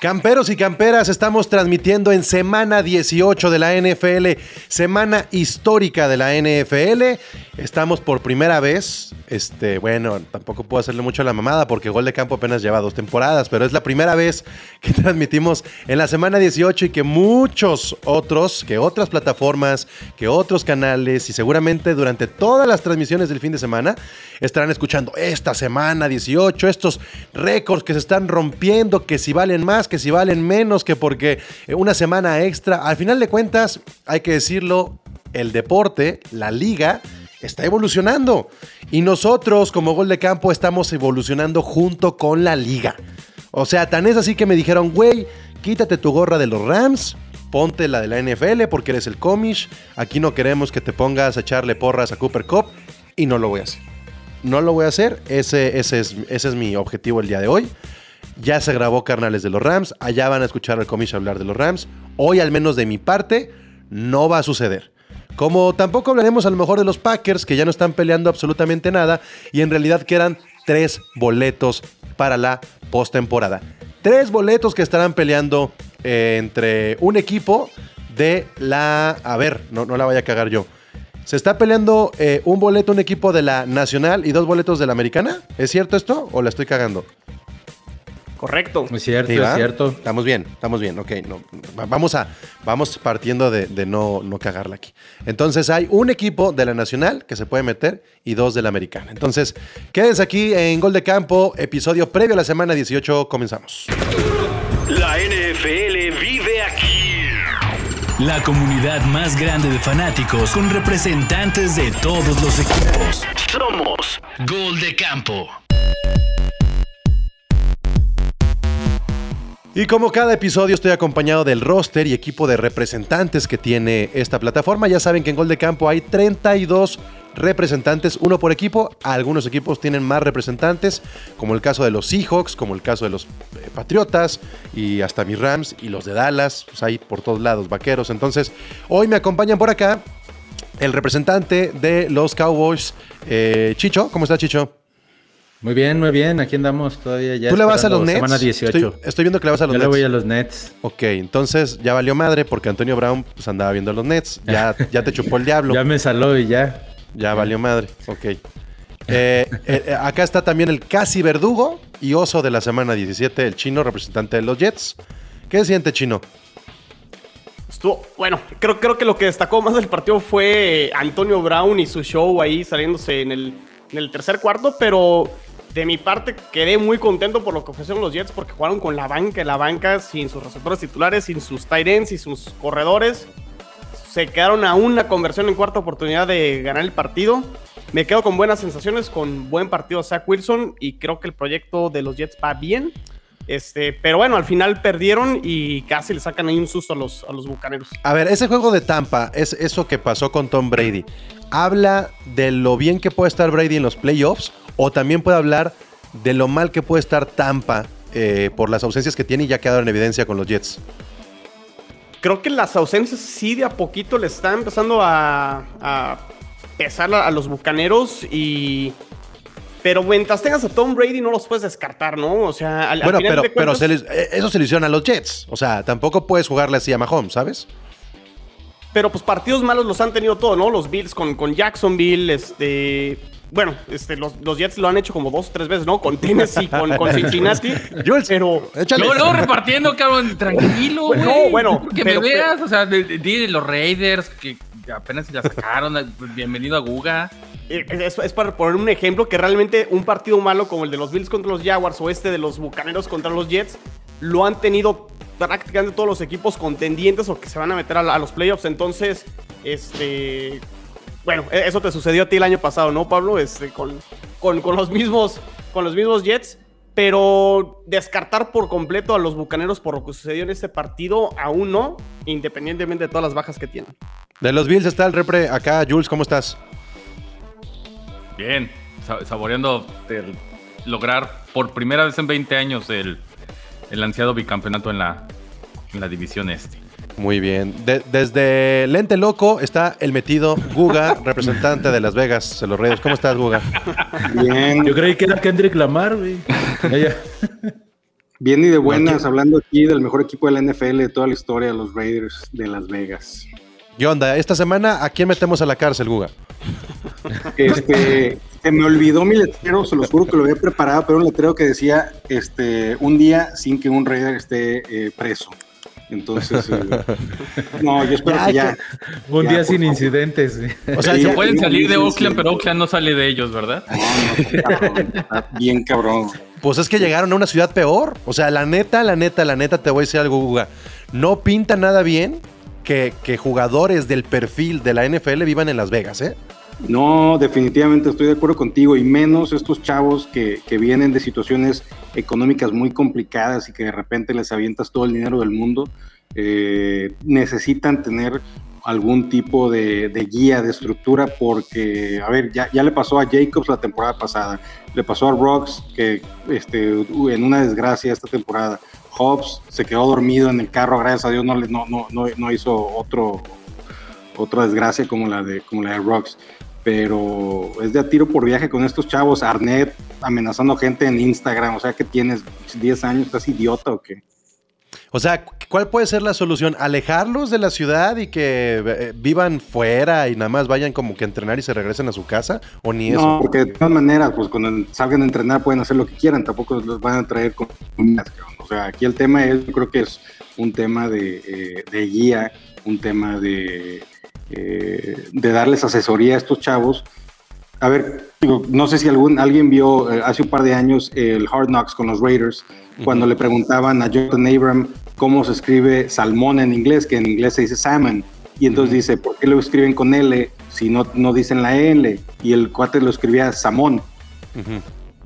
Camperos y camperas, estamos transmitiendo en semana 18 de la NFL, semana histórica de la NFL. Estamos por primera vez, este, bueno, tampoco puedo hacerle mucho a la mamada porque Gol de Campo apenas lleva dos temporadas, pero es la primera vez que transmitimos en la semana 18 y que muchos otros, que otras plataformas, que otros canales y seguramente durante todas las transmisiones del fin de semana estarán escuchando esta semana 18, estos récords que se están rompiendo, que si valen más, que si valen menos, que porque una semana extra, al final de cuentas, hay que decirlo, el deporte, la liga, está evolucionando. Y nosotros como gol de campo estamos evolucionando junto con la liga. O sea, tan es así que me dijeron, güey, quítate tu gorra de los Rams, ponte la de la NFL porque eres el comish. Aquí no queremos que te pongas a echarle porras a Cooper Cup y no lo voy a hacer. No lo voy a hacer, ese, ese, es, ese es mi objetivo el día de hoy. Ya se grabó Carnales de los Rams, allá van a escuchar al comish hablar de los Rams. Hoy, al menos de mi parte, no va a suceder. Como tampoco hablaremos a lo mejor de los Packers, que ya no están peleando absolutamente nada, y en realidad quedan tres boletos para la postemporada. Tres boletos que estarán peleando eh, entre un equipo de la... A ver, no, no la vaya a cagar yo. Se está peleando eh, un boleto, un equipo de la Nacional y dos boletos de la Americana. ¿Es cierto esto o la estoy cagando? Correcto. Es cierto, es cierto. Estamos bien, estamos bien, ok. No, vamos, a, vamos partiendo de, no, no, cagarla aquí. Entonces hay un equipo de la Nacional que se puede meter y dos de la Americana. Entonces, quédense aquí en Gol de Campo, episodio previo a la semana 18. Comenzamos. La NFL vive aquí. La comunidad más grande de fanáticos con representantes de todos los equipos. Somos Gol de Campo. Y como cada episodio estoy acompañado del roster y equipo de representantes que tiene esta plataforma. Ya saben que en Gol de Campo hay 32 representantes, uno por equipo. Algunos equipos tienen más representantes, como el caso de los Seahawks, como el caso de los eh, Patriotas y hasta mis Rams y los de Dallas. Pues hay por todos lados vaqueros. Entonces, hoy me acompañan por acá el representante de los Cowboys, eh, Chicho. ¿Cómo está Chicho? Muy bien, muy bien. Aquí andamos todavía ya. ¿Tú le vas a los Nets? Semana 18. Estoy, viendo que le vas a los Yo Nets. le voy a los Nets. Ok, entonces ya valió madre porque Antonio Brown pues, andaba viendo los Nets. Ya, ya te chupó el diablo. ya me saló y ya. Ya valió madre. Ok. Eh, eh, acá está también el casi verdugo y oso de la semana 17, el chino, representante de los Jets. ¿Qué siente, chino? Estuvo, bueno, creo, creo que lo que destacó más del partido fue Antonio Brown y su show ahí saliéndose en el, en el tercer cuarto, pero de mi parte quedé muy contento por lo que ofrecieron los Jets porque jugaron con la banca, la banca sin sus receptores titulares, sin sus tight ends y sus corredores. Se quedaron a una conversión en cuarta oportunidad de ganar el partido. Me quedo con buenas sensaciones, con buen partido Zach Wilson y creo que el proyecto de los Jets va bien. Este, pero bueno, al final perdieron y casi le sacan ahí un susto a los, a los bucaneros. A ver, ese juego de Tampa, es eso que pasó con Tom Brady, ¿habla de lo bien que puede estar Brady en los playoffs? ¿O también puede hablar de lo mal que puede estar Tampa eh, por las ausencias que tiene y ya quedaron en evidencia con los Jets? Creo que las ausencias sí de a poquito le están empezando a, a pesar a, a los bucaneros y pero mientras tengas a Tom Brady no los puedes descartar, ¿no? O sea, al, bueno, al final pero, de cuentas, pero se eh, eso se le a los Jets. O sea, tampoco puedes jugarle así a Mahomes, ¿sabes? Pero pues partidos malos los han tenido todos, ¿no? Los Bills con, con Jacksonville, este... Bueno, este, los, los, Jets lo han hecho como dos o tres veces, ¿no? Con Tennessee, con, con Cincinnati. Yo el, pero... Échale. No, no, repartiendo, cabrón, tranquilo, güey. No, bueno, Que pero- me veas, o sea, de, de- de los Raiders, que apenas se la sacaron. Bienvenido a Guga. Eh, Es, es para poner un ejemplo que realmente un partido malo como el de los Bills contra los Jaguars o este de los Bucaneros contra los Jets lo han tenido prácticamente todos los equipos contendientes o que se van a meter a, la- a los playoffs. Entonces, este. Bueno, e- eso te sucedió a ti el año pasado, ¿no, Pablo? Este, con, con, con los mismos, con los mismos Jets. Pero descartar por completo a los bucaneros por lo que sucedió en este partido, aún no, independientemente de todas las bajas que tienen. De los Bills está el repre acá. Jules, ¿cómo estás? Bien, sa- saboreando el lograr por primera vez en 20 años el, el ansiado bicampeonato en la, en la división este. Muy bien. De- desde Lente Loco está el metido Guga, representante de Las Vegas, de los Raiders. ¿Cómo estás, Guga? Bien. Yo creí que era Kendrick Lamar, güey. Bien y de buenas, hablando aquí del mejor equipo de la NFL de toda la historia, los Raiders de Las Vegas. ¿Qué onda? Esta semana, ¿a quién metemos a la cárcel, Guga? Este, se me olvidó mi letrero, se los juro que lo había preparado, pero un letrero que decía este, un día sin que un Raider esté eh, preso. Entonces, eh, no, yo espero Ya, que ya. Un Ya, día sin favor. incidentes. O sea, Sí, ya- Pueden salir de Oakland, pero Oakland no sale de ellos, ¿verdad? No, no, cabrón, está bien cabrón. pues es que llegaron a una ciudad peor. O sea, la neta, la neta, la neta, te voy a decir algo, Guga. No pinta nada bien que, que jugadores del perfil de la NFL vivan en Las Vegas, ¿eh? No, definitivamente estoy de acuerdo contigo, y menos estos chavos que, que vienen de situaciones económicas muy complicadas y que de repente les avientas todo el dinero del mundo, eh, necesitan tener algún tipo de, de guía, de estructura, porque, a ver, ya, ya le pasó a Jacobs la temporada pasada, le pasó a Rocks, que este, en una desgracia esta temporada, Hobbs se quedó dormido en el carro, gracias a Dios no, no, no, no hizo otro, otra desgracia como la de, como la de Rocks. Pero es de a tiro por viaje con estos chavos. Arnett amenazando gente en Instagram. O sea que tienes 10 años, ¿estás idiota o qué? O sea, ¿cuál puede ser la solución? ¿Alejarlos de la ciudad y que eh, vivan fuera y nada más vayan como que a entrenar y se regresen a su casa? ¿O ni eso? No, porque de todas maneras, pues cuando salgan a entrenar pueden hacer lo que quieran. Tampoco los van a traer con. O sea, aquí el tema es, yo creo que es un tema de, eh, de guía, un tema de, eh, de darles asesoría a estos chavos. A ver, digo, no sé si algún, alguien vio eh, hace un par de años el Hard Knocks con los Raiders, cuando le preguntaban a Jonathan Abram cómo se escribe salmón en inglés, que en inglés se dice salmon. Y entonces dice, ¿por qué lo escriben con L si no, no dicen la L? Y el cuate lo escribía samón. Ujú.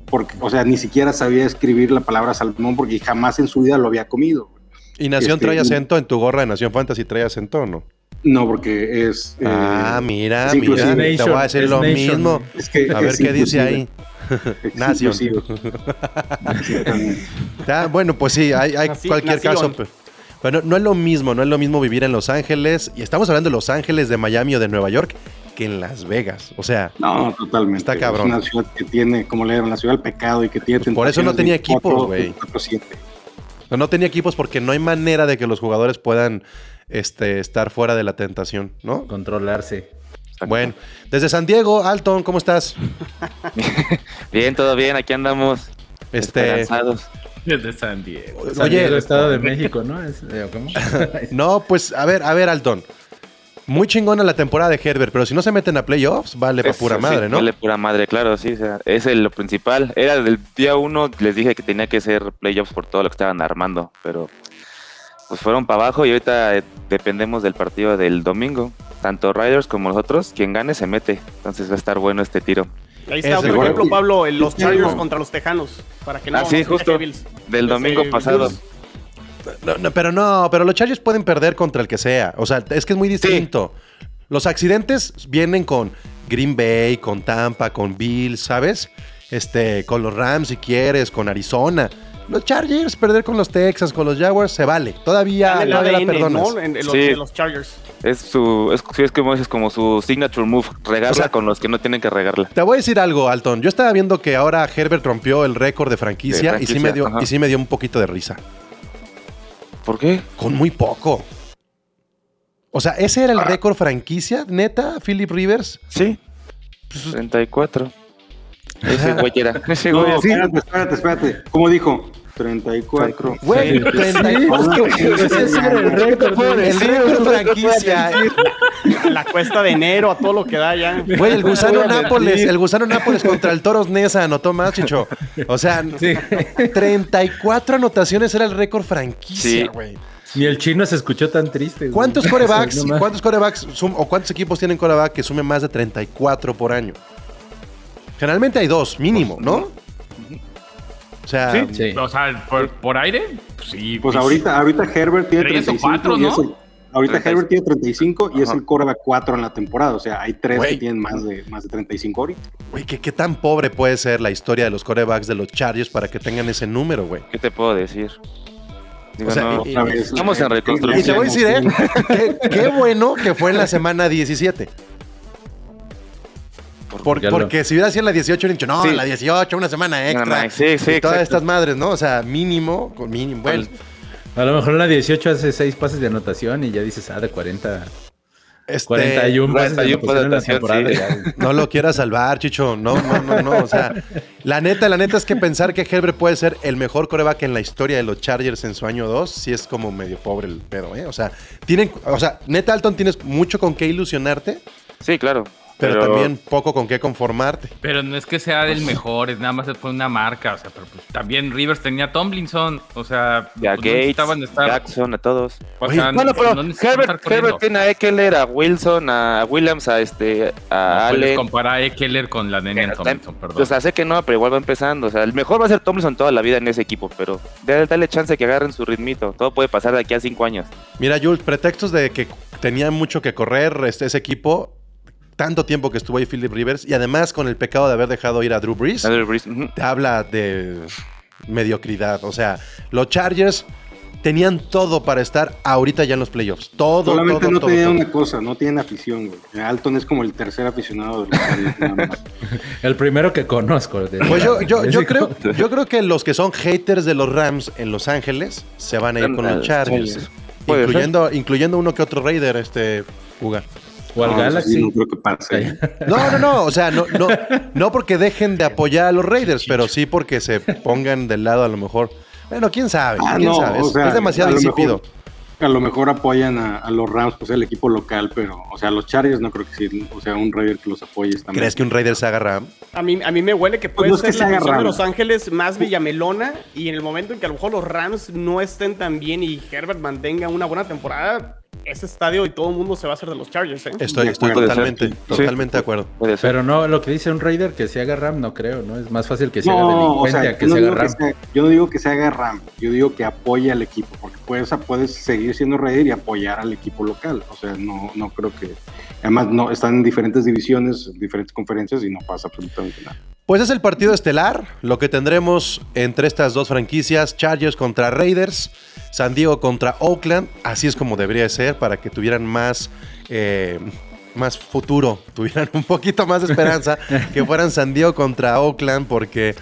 Porque, o sea, ni siquiera sabía escribir la palabra salmón porque jamás en su vida lo había comido. ¿Y Nación Este, trae acento en tu gorra de Nación Fantasy? ¿Trae acento o no? No, porque es... eh, ah, mira, es mira. Te voy a decir Es lo nation. mismo. Es que A ver es qué dice ahí. Nación. Ah, bueno, pues sí, hay, hay Nací- cualquier nación. caso. pero- Bueno, no es lo mismo, no es lo mismo vivir en Los Ángeles, y estamos hablando de Los Ángeles, de Miami o de Nueva York, que en Las Vegas. O sea, No, totalmente. Está cabrón. Es una ciudad que tiene, como le llaman, la ciudad del pecado y que tiene... Pues por eso no tenía equipos, güey. 24/7. no, no tenía equipos porque no hay manera de que los jugadores puedan este, estar fuera de la tentación, ¿no? Controlarse. Bueno, desde San Diego, Alton, ¿cómo estás? Bien, todo bien, aquí andamos. Este. Desde San Diego. San Oye, Diego, Estado de México, ¿no? Es- eh, ¿cómo? no, pues a ver, a ver, Alton. Muy chingona la temporada de Herbert, pero si no se meten a playoffs, vale para pura sí, madre, ¿no? Vale pura madre, claro, sí. o sea, es el- lo principal. Era del día uno, les dije que tenía que ser playoffs por todo lo que estaban armando, pero pues fueron para abajo y ahorita eh, dependemos del partido del domingo. Tanto Riders como nosotros, quien gane se mete. Entonces va a estar bueno este tiro. Ahí está gol. ejemplo, Pablo, en los Chargers no. contra los Tejanos. Para que no Ah, sí, justo. Del domingo pasado. Bills. No, no, pero no, pero los Chargers pueden perder contra el que sea. O sea, es que es muy distinto. Los accidentes vienen con Green Bay, con Tampa, con Bills, ¿sabes? Este, con los Rams si quieres, con Arizona. Los Chargers, perder con los Texas, con los Jaguars, se vale. Todavía, el todavía la ADN, perdonas. ¿no? En, en los, Sí. los Chargers. Es su, es, sí, es como, es como su signature move, regarla O sea- con los que no tienen que regarla. Te voy a decir algo, Alton. Yo estaba viendo que ahora Herbert rompió el récord de franquicia, De y, sí me dio, ajá. y sí me dio un poquito de risa. ¿Por qué? Con muy poco. O sea, ese era el récord franquicia, neta, Philip Rivers. Sí. 34. Ese güey era. Ese güey No, espérate, espérate, espérate. ¿Cómo dijo? 34. Güey, Sí. 34. Ese es el récord. El récord franquicia. La cuesta de enero, a todo lo que da ya. Güey, el gusano Nápoles, el gusano Nápoles contra el Toros Nesa anotó más, Chicho. O sea, Sí. 34 anotaciones era el récord franquicia, Sí. güey. Ni el chino se escuchó tan triste. güey. ¿Cuántos corebacks, No más. cuántos corebacks sum- o cuántos equipos tienen coreback que sumen más de 34 por año? Generalmente hay dos, mínimo, ¿no? O sea, Sí. O sea, por, por aire, pues sí. Pues sí. ahorita, ahorita Herbert tiene Tres o 35 cuatro, y ¿no? es el- ahorita 35. Herbert tiene 35 y es Ajá. el coreback 4 en la temporada. O sea, hay tres que tienen más de, más de 35 ahorita. güey, ¿qué, qué tan pobre puede ser la historia de los corebacks de los Chargers para que tengan ese número, güey? ¿Qué te puedo decir? Digo, O sea, no, y- vez, Estamos en eh, reconstrucción. Y te voy a decir, ¿eh? qué, qué bueno que fue en la semana 17. ¿Por Por- Ya lo- porque si hubiera sido la 18, hubieran dicho, no, Sí. la 18, una semana extra. sí, sí, y todas exacto. estas madres, ¿no? O sea, mínimo, con mínimo. Bueno, A lo mejor en la 18 hace 6 pases de anotación y ya dices, ah, de 40. este, 41 pases de 41 anotación ya. No lo quieras salvar, Chicho. No, no, no, no. O sea, la neta, la neta es que pensar que Herbert puede ser el mejor coreback en la historia de los Chargers en su año 2, sí es como medio pobre el pedo, ¿eh? O sea, tienen, o sea, neta, Alton, tienes mucho con qué ilusionarte, Sí, claro. Pero, también poco con qué conformarte. Pero no es que sea del mejor, es nada más fue una marca. O sea, pero pues, también Rivers tenía a Tomlinson. O sea, Y a pues, no Gates, estar. Jackson, a todos. O Oye, sea, Bueno, pero no Herbert. Herbert tiene a Eckler, a Wilson, a Williams, a este, a No Allen. comparar a Eckler con la nena Pero Tomlinson, perdón. O sea, sé que no, pero igual va empezando. O sea, el mejor va a ser Tomlinson toda la vida en ese equipo, pero dale, dale chance que agarren su ritmito. Todo puede pasar de aquí a cinco años. Mira, Jules, pretextos de que tenían mucho que correr este, ese equipo, tanto tiempo que estuvo ahí Philip Rivers, y además con el pecado de haber dejado ir a Drew Brees. Te habla de mediocridad. O sea, los Chargers tenían todo para estar ahorita ya en los playoffs. Todo, Solamente todo, no todo, una cosa, no tienen afición, güey. Alton es como el tercer aficionado de los Chargers, nada más. El primero que conozco. Pues yo, yo, yo, creo, yo creo que los que son haters de los Rams en Los Ángeles se van a ir con los Chargers. Incluyendo, incluyendo uno que otro Raider, este Uga. O al No, eso Galaxy. sí, no creo que pase. No, no, no. O sea, no, no, no porque dejen de apoyar a los Raiders, pero sí porque se pongan del lado a lo mejor. Bueno, quién sabe. Ah, quién no, sabe. Es, o sea, es demasiado insípido. mejor- A lo mejor apoyan a, a los Rams, pues el equipo local, pero, o sea, los Chargers no creo que sí, o sea, un Raider que los apoye está ¿Crees que un Raider se haga Ram? A mí, a mí me huele que puede Pues no es que ser se la haga versión de. Los Ángeles más villamelona y en el momento en que a lo mejor los Rams no estén tan bien y Herbert mantenga una buena temporada, ese estadio y todo el mundo se va a hacer de los Chargers, ¿eh? Estoy, totalmente, sí. totalmente de acuerdo. Pero no, lo que dice un Raider que se haga RAM, no creo, ¿no? Es más fácil que se haga No, o delincuente sea, a que yo no, se haga digo que RAM. sea- yo no digo que se haga RAM, yo digo que apoye al equipo, porque puedes, puedes seguir siendo Raider y apoyar al equipo local. O sea, no, no creo que. Además, no están en diferentes divisiones, diferentes conferencias y no pasa absolutamente nada. Pues es el partido estelar, lo que tendremos entre estas dos franquicias, Chargers contra Raiders, San Diego contra Oakland, así es como debería ser para que tuvieran más, eh, más futuro, tuvieran un poquito más de esperanza, que fueran San Diego contra Oakland, porque,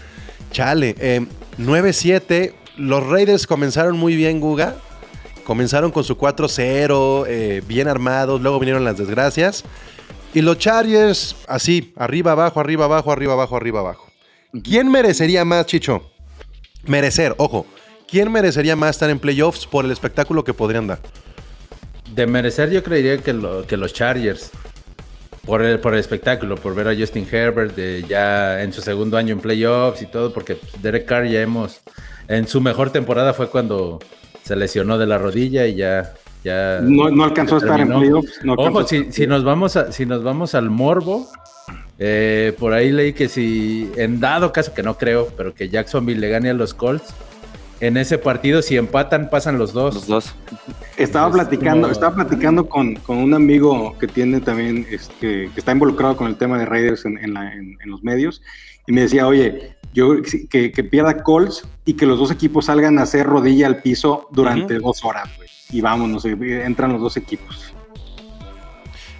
chale, eh, 9-7, los Raiders comenzaron muy bien, Guga, comenzaron con su 4-0, eh, bien armados, luego vinieron las desgracias. Y los Chargers, así, arriba, abajo, arriba, abajo, arriba, abajo, arriba, abajo. ¿Quién merecería más, Chicho? Merecer, ojo. ¿Quién merecería más estar en playoffs por el espectáculo que podrían dar? De merecer, yo creería que, lo- que los Chargers. Por el, por el espectáculo, por ver a Justin Herbert de ya en su segundo año en playoffs y todo, porque Derek Carr ya hemos. En su mejor temporada fue cuando se lesionó de la rodilla y ya. Ya No, no alcanzó a estar en playoffs. no Ojo, si, si nos vamos a, si nos vamos al morbo, eh, por ahí leí que si, en dado caso que no creo, pero que Jacksonville le gane a los Colts, en ese partido, si empatan, pasan los dos. Los dos. Estaba Entonces, platicando, como- estaba platicando con, con un amigo que tiene también, este, que está involucrado con el tema de Raiders en, en la- en- en los medios, y me decía, oye, yo que, que pierda Colts y que los dos equipos salgan a hacer rodilla al piso durante dos horas, güey. Y vámonos, entran los dos equipos.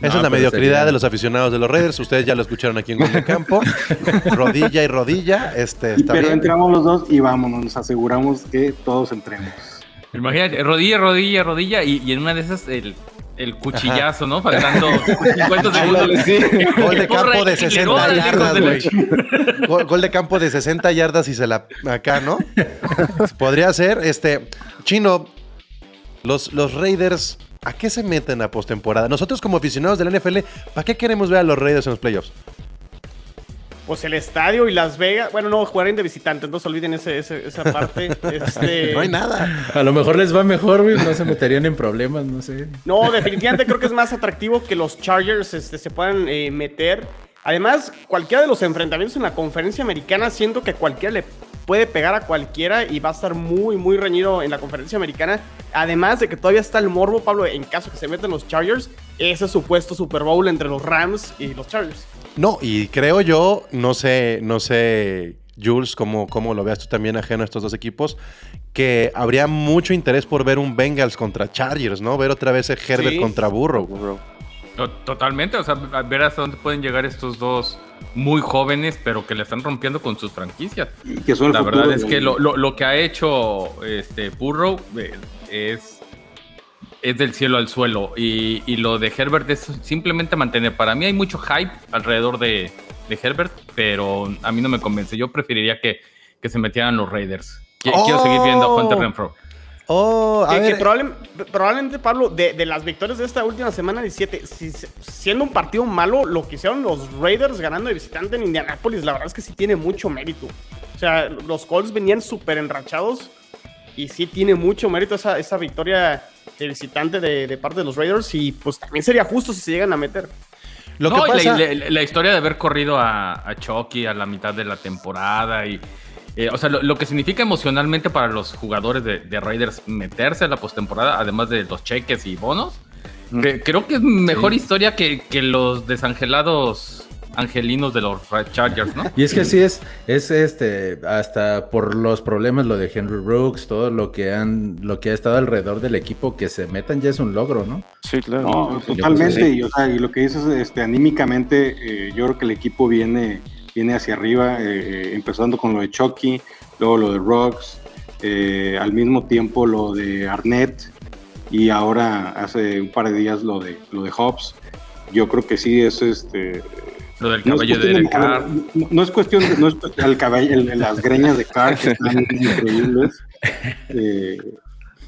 Esa No, es la mediocridad sería- de los aficionados de los Raiders. Ustedes ya lo escucharon aquí en Gol de Campo. rodilla y rodilla. Este, está pero bien. entramos los dos y vámonos, nos aseguramos que todos entremos. Imagínate, rodilla, rodilla, rodilla, y, y en una de esas el, el cuchillazo, ¿no? Faltando 50 segundos. Gol de campo de y le 60 gol, hijos yardas, güey. Gol, gol de campo de 60 yardas y se la. Acá, ¿no? Podría ser. Este. Chino, los, los Raiders, ¿a qué se meten a postemporada? Nosotros, como aficionados de la NFL, ¿para qué queremos ver a los Raiders en los playoffs? Pues el estadio y Las Vegas. Bueno, no, jugarán de visitante, entonces olviden ese, ese- esa parte. Este, No hay nada. A lo mejor les va mejor, güey, no se meterían en problemas, no sé. No, definitivamente creo que es más atractivo que los Chargers este, se puedan eh, meter. Además, cualquiera de los enfrentamientos en la conferencia americana, siento que cualquiera le puede pegar a cualquiera y va a estar muy, muy reñido en la conferencia americana. Además de que todavía está el morbo, Pablo, en caso que se metan los Chargers, ese supuesto Super Bowl entre los Rams y los Chargers. No, y creo yo, no sé, no sé, Jules, cómo, cómo lo veas tú también ajeno a estos dos equipos, que habría mucho interés por ver un Bengals contra Chargers, ¿no? Ver otra vez el Herbert Sí. contra Burrow. To- Totalmente, o sea, ver hasta dónde pueden llegar estos dos muy jóvenes, pero que le están rompiendo con sus franquicias. Y que son La futuro verdad es que lo, lo- lo que ha hecho este Burrow eh, es, es del cielo al suelo. Y, y lo de Herbert es simplemente mantener. Para mí hay mucho hype alrededor de, de Herbert, pero a mí no me convence. Yo preferiría que, que se metieran los Raiders. Qui- Quiero seguir viendo a Hunter Oh. Renfro. Oh, a Que, que ver. probable- probablemente, Pablo, de, de las victorias de esta última semana 17, si- siendo un partido malo, lo que hicieron los Raiders ganando de visitante en Indianapolis, la verdad es que sí tiene mucho mérito. O sea, los Colts venían súper enrachados y sí tiene mucho mérito esa, esa victoria de visitante de, de parte de los Raiders y pues también sería justo si se llegan a meter. Lo No, que pasa. la, la- la historia de haber corrido a, a Chucky a la mitad de la temporada y. eh, o sea, lo, lo que significa emocionalmente para los jugadores de, de Raiders meterse a la postemporada, además de los cheques y bonos, que- creo que es mejor historia que, que los desangelados angelinos de los Chargers, ¿no? Y es que así es, es este, hasta por los problemas, lo de Henry Brooks, todo lo que han, lo que ha estado alrededor del equipo, que se metan ya es un logro, ¿no? Sí, claro. No, totalmente. creo que sí. y, o sea, y lo que dices, este, anímicamente, eh, yo creo que el equipo viene, viene hacia arriba, eh, empezando con lo de Chucky, luego lo de Rocks, eh, al mismo tiempo lo de Arnett y ahora hace un par de días lo de lo de Hobbs. Yo creo que sí es este. Lo del No es, cabello de de, Carr. no- no es cuestión de, no es cuestión- el cabello, el- las greñas de Carr que están increíbles, eh,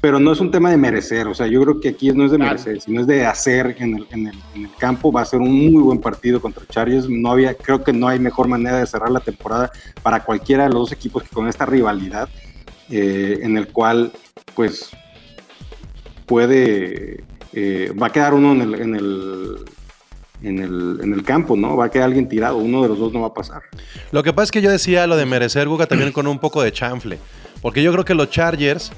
pero no es un tema de merecer, o sea, yo creo que aquí no es de merecer, sino es de hacer en el, en el- en el campo, va a ser un muy buen partido contra Chargers, no había, creo que no hay mejor manera de cerrar la temporada para cualquiera de los dos equipos que con esta rivalidad, eh, en el cual, pues, puede, eh, va a quedar uno en el, en el en el, en el campo, ¿no? Va a quedar alguien tirado, uno de los dos no va a pasar. Lo que pasa es que yo decía lo de merecer, Guga, también con un poco de chanfle. Porque yo creo que los Chargers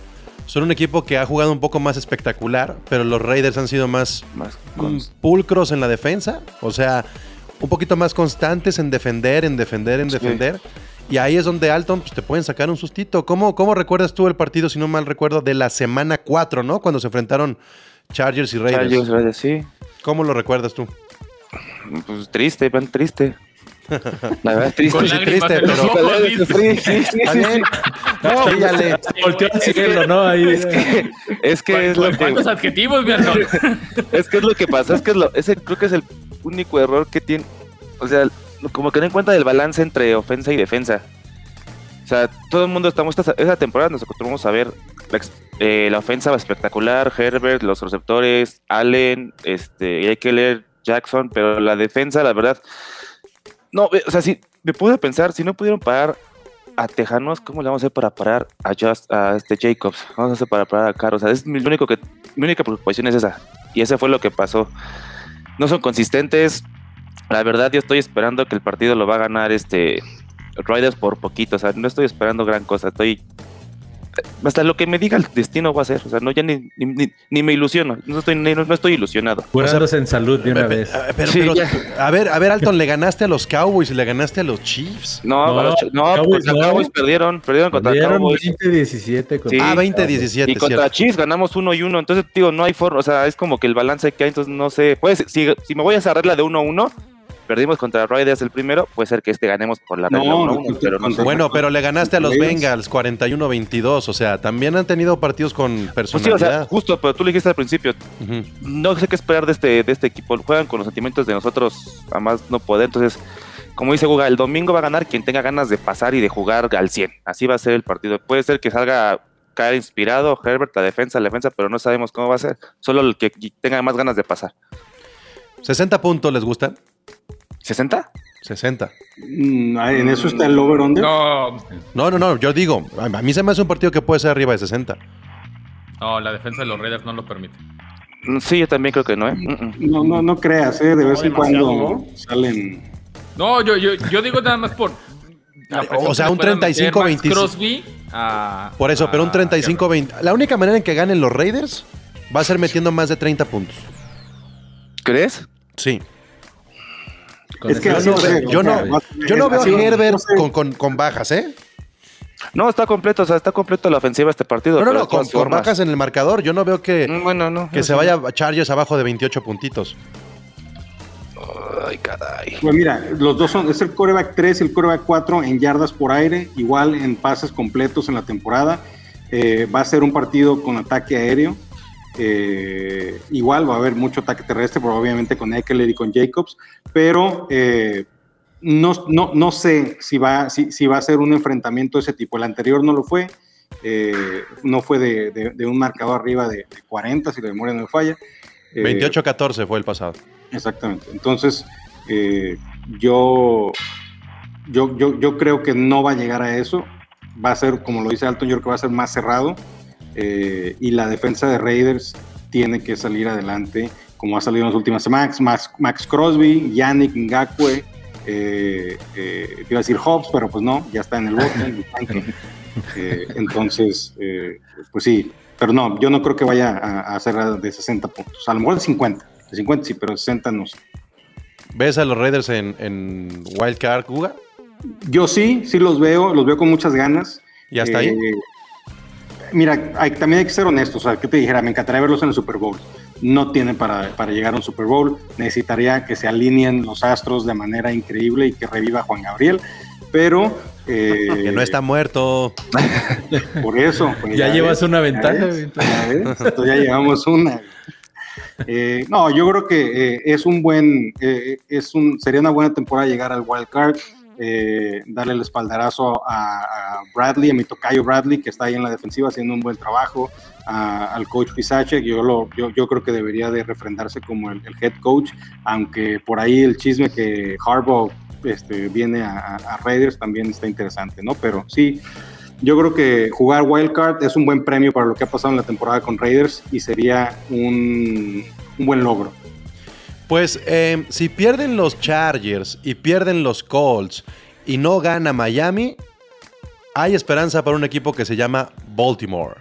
son un equipo que ha jugado un poco más espectacular, pero los Raiders han sido más Más mm, pulcros en la defensa. O sea, un poquito más constantes en defender, en defender, en Sí. defender. Y ahí es donde Alton pues, te pueden sacar un sustito. ¿Cómo, ¿Cómo recuerdas tú el partido, si no mal recuerdo, de la semana 4, ¿no? Cuando se enfrentaron Chargers y Raiders. Chargers, Raiders, sí. ¿Cómo lo recuerdas tú? Pues triste, van triste. La verdad, triste. Con sí, lágrimas triste, pero- ojos, Sí, sí, sí, sí, sí. No, dígale. Volteó al cielo, ¿no? Ahí, Es que es, que es lo que ¿Cuántos adjetivos, es que es lo que pasa, es que es lo, ese creo que es el único error que tiene, o sea, como que no en cuenta del balance entre ofensa y defensa. O sea, todo el mundo estamos esta, esa temporada nos acostumbramos a ver la, eh, la ofensa espectacular, Herbert, los receptores, Allen, este, Eckler, Jackson, pero la defensa, la verdad, no, o sea, si me pude pensar, si no pudieron parar a Tejanos, ¿cómo le vamos a hacer para parar a Just, a este Jacobs? Vamos a hacer para parar a Caro, o sea, es mi, único que, mi única preocupación es esa, y ese fue lo que pasó. No son consistentes, la verdad yo estoy esperando que el partido lo va a ganar este Riders por poquito, o sea, no estoy esperando gran cosa, estoy hasta lo que me diga el destino va a ser, o sea, no ya ni, ni, ni- ni me ilusiono, no estoy, ni- no, no estoy ilusionado. Curándose en salud de una vez. A- Pero, Sí, pero, a ver, a ver, Alton, ¿le ganaste a los Cowboys y le ganaste a los Chiefs? No, No, los no, Cowboys contra no. Cowboys perdieron, perdieron contra Perdieron Cowboys. 20-17 con Sí. ah, 20-17, Y contra cierto. Chiefs ganamos uno y uno, entonces digo, no hay forma, o sea, es como que el balance que hay, entonces no sé, pues si, si me voy a esa regla de uno a uno, perdimos contra Raiders el primero, puede ser que este ganemos por la regla No, pero. Bueno, pero le ganaste a los. Bengals 41-22. O sea, también han tenido partidos con Pues sí, o personalidad. sea, justo, pero tú le dijiste al principio, no sé qué esperar de este, de este equipo. Juegan con los sentimientos de nosotros a más no poder. Entonces, como dice Guga, el domingo va a ganar quien tenga ganas de pasar y de jugar al 100. Así va a ser el partido. Puede ser que salga caer inspirado Herbert, la defensa, la defensa, pero no sabemos cómo va a ser. Solo el que tenga más ganas de pasar. 60 puntos les gustan. ¿60? 60. Mm, en eso está el over-under. No, No, no, no. Yo digo, a mí se me hace un partido que puede ser arriba de 60. no, la defensa de los Raiders no lo permite. Mm, Sí, yo también creo que no, ¿eh? Mm. No, no, no creas, ¿eh? De vez en cuando ¿no? salen. No, yo, yo, yo digo nada más por. O sea, un pueda meter 35, Max 25. Crosby a- Por eso, pero un a- 35-20. La única manera en que ganen los Raiders va a ser metiendo más de 30 puntos. ¿Crees? Sí. Con Es que Yo no, yo no veo a Herbert no con, con- con bajas, ¿eh? No, está completo, o sea, está completo la ofensiva este partido. No, no, no, con, bajas en el marcador. Yo no veo que, Mm, Bueno, no. que se vaya a Chargers abajo de 28 puntitos. Ay, caray. Pues mira, los dos son, es el coreback 3 y el coreback 4 en yardas por aire, igual en pases completos en la temporada. Eh, va a ser un partido con ataque aéreo. Eh, igual va a haber mucho ataque terrestre, probablemente con Eckler y con Jacobs, pero eh, no, no, no sé si va, si, si va a ser un enfrentamiento de ese tipo. El anterior no lo fue, eh, no fue de, de- de un marcador arriba de, de 40, si la memoria no me falla. Eh, 28-14 fue el pasado. Exactamente. Entonces, yo, yo, yo, yo creo que no va a llegar a eso. Va a ser, como lo dice Alton, yo creo que va a ser más cerrado. Eh, y la defensa de Raiders tiene que salir adelante, como ha salido en las últimas semanas. Max, Max Crosby, Yannick Ngakwe, eh, eh, iba a decir Hobbs, pero pues no, ya está en el bote. en el tanque. Eh, entonces, pues sí, pero no, yo no creo que vaya a, a de 60 puntos. A lo mejor de 50. De 50 sí, pero de 60 no sé. ¿Ves a los Raiders en, en Wild Card, Guga? Yo sí, sí los veo, los veo con muchas ganas. ¿Y hasta ahí? Mira, hay- también hay que ser honestos. O sea, que te dijera, me encantaría verlos en el Super Bowl. No tienen para, para llegar a un Super Bowl. Necesitaría que se alineen los astros de manera increíble y que reviva Juan Gabriel. Pero. eh, Que no está muerto. Por eso. pues, Ya llevas una ya ventaja, ves, ya ves, entonces ya llevamos una. Eh, no, yo creo que eh, es un buen, eh, es un, sería una buena temporada llegar al wild card, eh, darle el espaldarazo a, Bradley, a mi tocayo Bradley, que está ahí en la defensiva haciendo un buen trabajo, al coach Pisacek, yo, lo, yo, yo creo que debería de refrendarse como el, head coach, aunque por ahí el chisme que Harbaugh este, viene a Raiders también está interesante, ¿no? Pero sí, yo creo que jugar Wildcard es un buen premio para lo que ha pasado en la temporada con Raiders y sería un, un buen logro. Pues eh, si pierden los Chargers y pierden los Colts y no gana Miami, hay esperanza para un equipo que se llama Baltimore.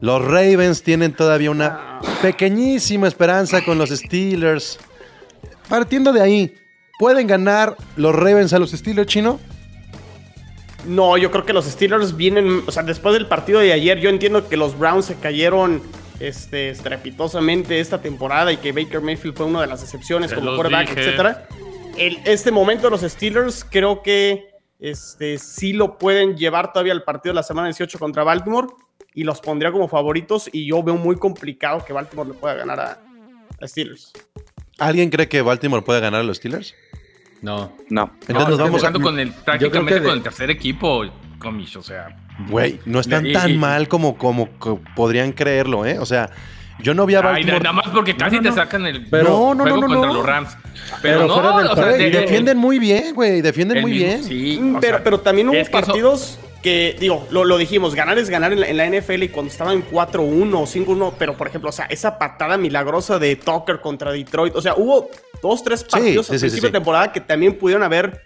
Los Ravens tienen todavía una pequeñísima esperanza con los Steelers. Partiendo de ahí, ¿pueden ganar los Ravens a los Steelers, chino? No, yo creo que los Steelers vienen, o sea, después del partido de ayer, yo entiendo que los Browns se cayeron este, estrepitosamente esta temporada y que Baker Mayfield fue una de las excepciones Se como los quarterback, dije. etcétera. El- este momento de los Steelers creo que este, sí lo pueden llevar todavía al partido de la semana 18 contra Baltimore y los pondría como favoritos y yo veo muy complicado que Baltimore le pueda ganar a, a Steelers. ¿Alguien cree que Baltimore puede ganar a los Steelers? No. No. Entonces No, nos estamos vamos a... jugando con el, prácticamente con el tercer equipo, O sea. Güey, no están Y- tan y- mal como, como, co- podrían creerlo, ¿eh? O sea, yo no vi a Ay, Baltimore... nada más porque casi no, te sacan el Pero- No, no, juego no, no, contra no. los Rams. Pero, Pero no, fuera del o sea, juego, y de- defienden muy bien, güey, defienden muy mismo- bien. Sí, Mm, pero, sea, pero también hubo es que eso- partidos que, digo, lo, lo dijimos, ganar es ganar en la, en la NFL y cuando estaban 4-1 o 5-1, pero por ejemplo, o sea, esa patada milagrosa de Tucker contra Detroit, o sea, hubo dos, tres partidos sí, al sí, sí, principio sí. de temporada que también pudieron haber,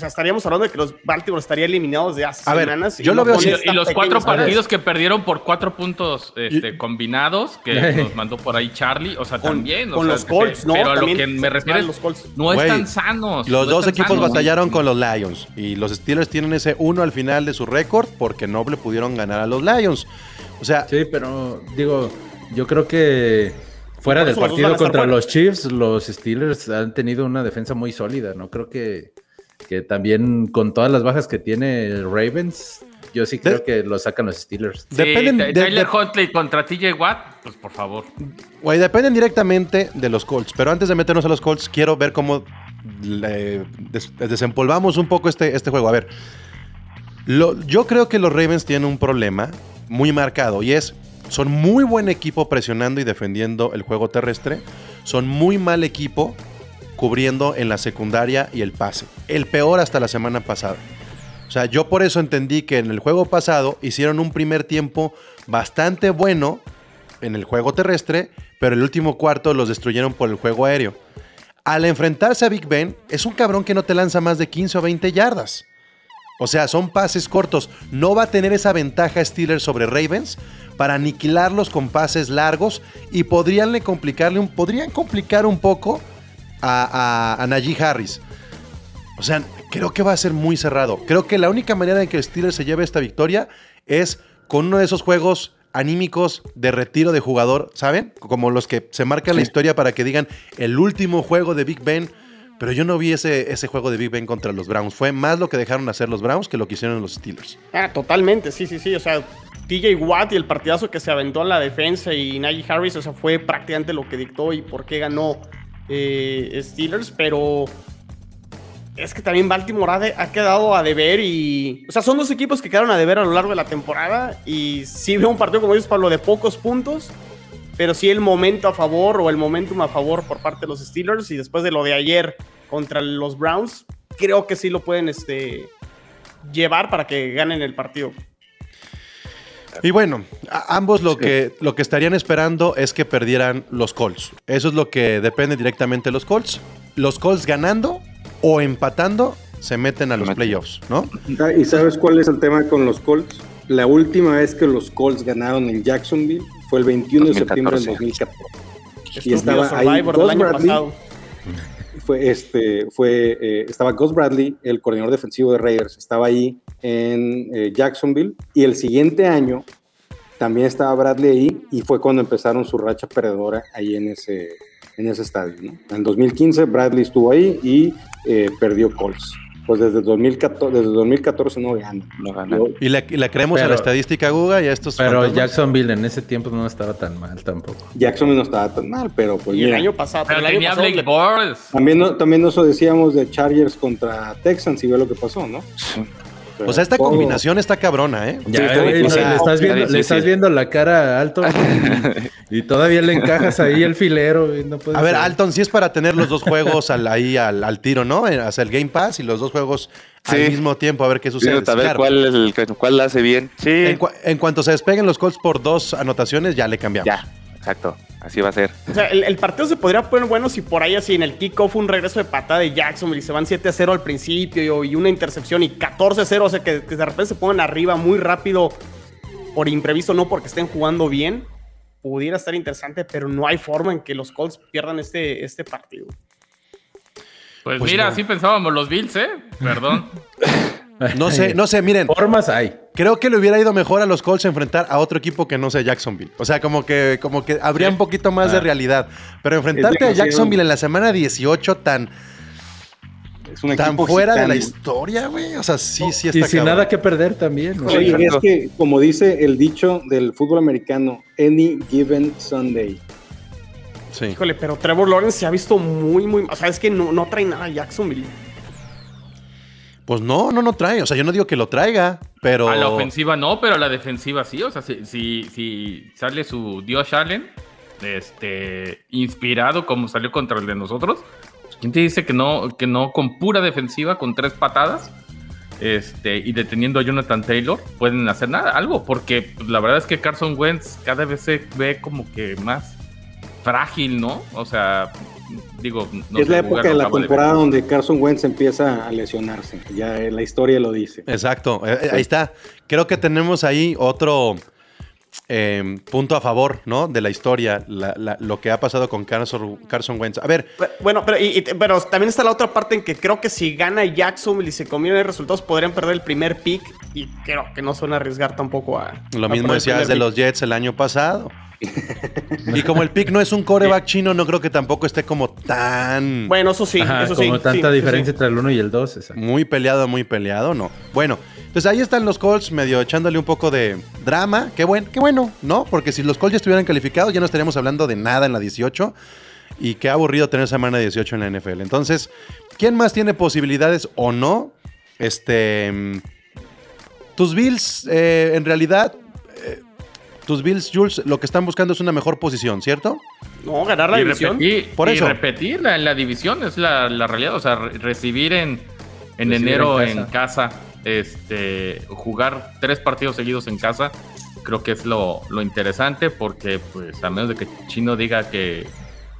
o sea, estaríamos hablando de que los Baltimore estaría eliminados de hace A ver, semanas. yo lo no veo así. Y, los cuatro partidos que perdieron por cuatro puntos este, combinados que nos mandó por ahí Charlie, o sea, Con- también. o con sea, los Colts, ¿no? Pero a lo que me refiero es, los Colts. no están sanos. Los no dos equipos sanos. batallaron con los Lions y los Steelers tienen ese uno al final de su récord porque no le pudieron ganar a los Lions. O sea, Sí, pero digo, yo creo que fuera del partido contra los Chiefs, los Steelers han tenido una defensa muy sólida, ¿no? Creo que, que también con todas las bajas que tiene Ravens, yo sí creo De- que lo sacan los Steelers. Sí, dependen, de- Tyler de- Huntley contra TJ Watt, pues por favor. güey, dependen directamente de los Colts. Pero antes de meternos a los Colts, quiero ver cómo le des- desempolvamos un poco este, este juego. A ver, lo- yo creo que los Ravens tienen un problema muy marcado y es, son muy buen equipo presionando y defendiendo el juego terrestre, son muy mal equipo cubriendo en la secundaria y el pase. El peor hasta la semana pasada. O sea, yo por eso entendí que en el juego pasado hicieron un primer tiempo bastante bueno en el juego terrestre, pero el último cuarto los destruyeron por el juego aéreo. Al enfrentarse a Big Ben, es un cabrón que no te lanza más de 15 o 20 yardas. O sea, son pases cortos. No va a tener esa ventaja Steelers sobre Ravens para aniquilarlos con pases largos y podrían complicarle podrían complicar un poco a, a, a Najee Harris. O sea, creo que va a ser muy cerrado. Creo que la única manera en que Steelers se lleve esta victoria es con uno de esos juegos anímicos de retiro de jugador, ¿saben? Como los que se marcan la historia para que digan el último juego de Big Ben pero yo no vi ese, ese juego de Big Ben contra los Browns. Fue más lo que dejaron hacer los Browns que lo que hicieron los Steelers. Ah, totalmente, sí, sí, sí. O sea, TJ Watt y el partidazo que se aventó en la defensa y Najee Harris, o sea, fue prácticamente lo que dictó y por qué ganó eh, Steelers, pero es que también Baltimore ha, quedado a deber y... O sea, son dos equipos que quedaron a deber a lo largo de la temporada y sí veo un partido, como dices, Pablo, de pocos puntos, pero sí el momento a favor o el momentum a favor por parte de los Steelers y después de lo de ayer contra los Browns, creo que sí lo pueden este, llevar para que ganen el partido. Y bueno, a- ambos lo, que, lo que estarían esperando es que perdieran los Colts. Eso es lo que depende directamente de los Colts. Los Colts ganando o empatando se meten a los playoffs, ¿no? Ah, ¿Y sabes cuál es el tema con los Colts? La última vez que los Colts ganaron en Jacksonville fue el 21 de septiembre del 2014. Estúpido estaba ahí del año Bradley. pasado. Fue este, fue, eh, estaba Gus Bradley, el coordinador defensivo de Raiders, estaba ahí en eh, Jacksonville y el siguiente año también estaba Bradley ahí y fue cuando empezaron su racha perdedora ahí en ese, en ese estadio. ¿no? En 2015 Bradley estuvo ahí y eh, perdió Colts. Pues desde 2014, desde 2014 no gana. No gana. Y le, y le creemos a Pero- la estadística Guga y a estos Pero fantasmas? Jacksonville en ese tiempo no estaba tan mal tampoco. Jacksonville no estaba tan mal, pero pues Y el mira, año pasado. Pero el año tenía pasado Blake le- Bortles. también, no- también eso decíamos de Chargers contra Texans y ve lo que pasó, ¿no? O sea, esta combinación está cabrona, ¿eh? Ya, está güey, difícil. le, estás viendo, Está le estás difícil. viendo la cara a Alto y, y todavía le encajas ahí el filero. no puede A ver, ser. Alton, sí es para tener los dos juegos al, ahí al, al tiro, ¿no? Eh, Hacer el Game Pass y los dos juegos Sí. al mismo tiempo, a ver qué sucede. a ver Claro. cuál, es el, cuál la hace bien. Sí, En, en cuanto se despeguen los Colts por dos anotaciones, ya le cambiamos. ya, exacto. Así va a ser. O sea, el, el partido se podría poner bueno si por ahí así en el kickoff un regreso de patada de Jacksonville y se van 7-0 al principio y una intercepción y 14-0, o sea que, que de repente se pongan arriba muy rápido por imprevisto, no porque estén jugando bien. Pudiera estar interesante, pero no hay forma en que los Colts pierdan este, este partido. Pues, Pues mira, no. así pensábamos los Bills, ¿eh? Perdón. No sé, no sé, miren, Formas hay. creo que le hubiera ido mejor a los Colts enfrentar a otro equipo que no sea Jacksonville. O sea, como que, como que habría un poquito más de Ah. realidad. Pero enfrentarte a Jacksonville en la semana 18 tan, Es un tan fuera de la historia, güey. O sea, sí, sí está Y sin cabrón. nada que perder también. ¿no? Oye, es que, como dice el dicho del fútbol americano, any given Sunday. Sí. Híjole, pero Trevor Lawrence se ha visto muy, muy. O sea, es que no, no trae nada a Jacksonville. Pues no, no, no trae. O sea, yo no digo que lo traiga, pero. A la ofensiva no, pero a la defensiva sí. O sea, si, si, sale su Dios Allen, este, inspirado como salió contra el de nosotros, ¿quién te dice que no, que no con pura defensiva, con tres patadas, este, y deteniendo a Jonathan Taylor, pueden hacer nada, algo? Porque pues, la verdad es que Carson Wentz cada vez se ve como que más frágil, ¿no? O sea, digo, no es sé, la época de la temporada donde Carson Wentz empieza a lesionarse. Ya la historia lo dice. Exacto, eh, ahí está. Creo que tenemos ahí otro eh, punto a favor, ¿no? De la historia, la- la- lo que ha pasado con Carson, Carson Wentz. A ver, Pero- Bueno, pero, y- y- pero también está la otra parte en que creo que si gana Jacksonville y se combinan resultados, podrían perder el primer pick. Y creo que no suelen arriesgar tampoco a. lo a mismo decías de pick. los Jets el año pasado. y como el pick no es un coreback chino, no creo que tampoco esté como tan Bueno, eso sí, Ajá, eso sí. como tanta sí, diferencia sí. entre el 1 y el 2. exacto. muy peleado, muy peleado, no. Bueno, entonces ahí están los Colts medio echándole un poco de drama. Qué, buen, qué bueno, ¿no? Porque si los Colts ya estuvieran calificados, ya no estaríamos hablando de nada en la 18. Y qué aburrido tener semana 18 en la NFL. Entonces, ¿quién más tiene posibilidades o no? Este. Tus Bills, eh, en realidad. eh, tus Bills, Jules, lo que están buscando es una mejor posición, ¿cierto? No, ganar la y división. repetir, Por y eso. repetir la, la división es la, la realidad. O sea, re- recibir en, en Recibir enero en en casa. Este, jugar tres partidos seguidos en casa, creo que es lo, interesante porque, pues, a menos de que Chino diga que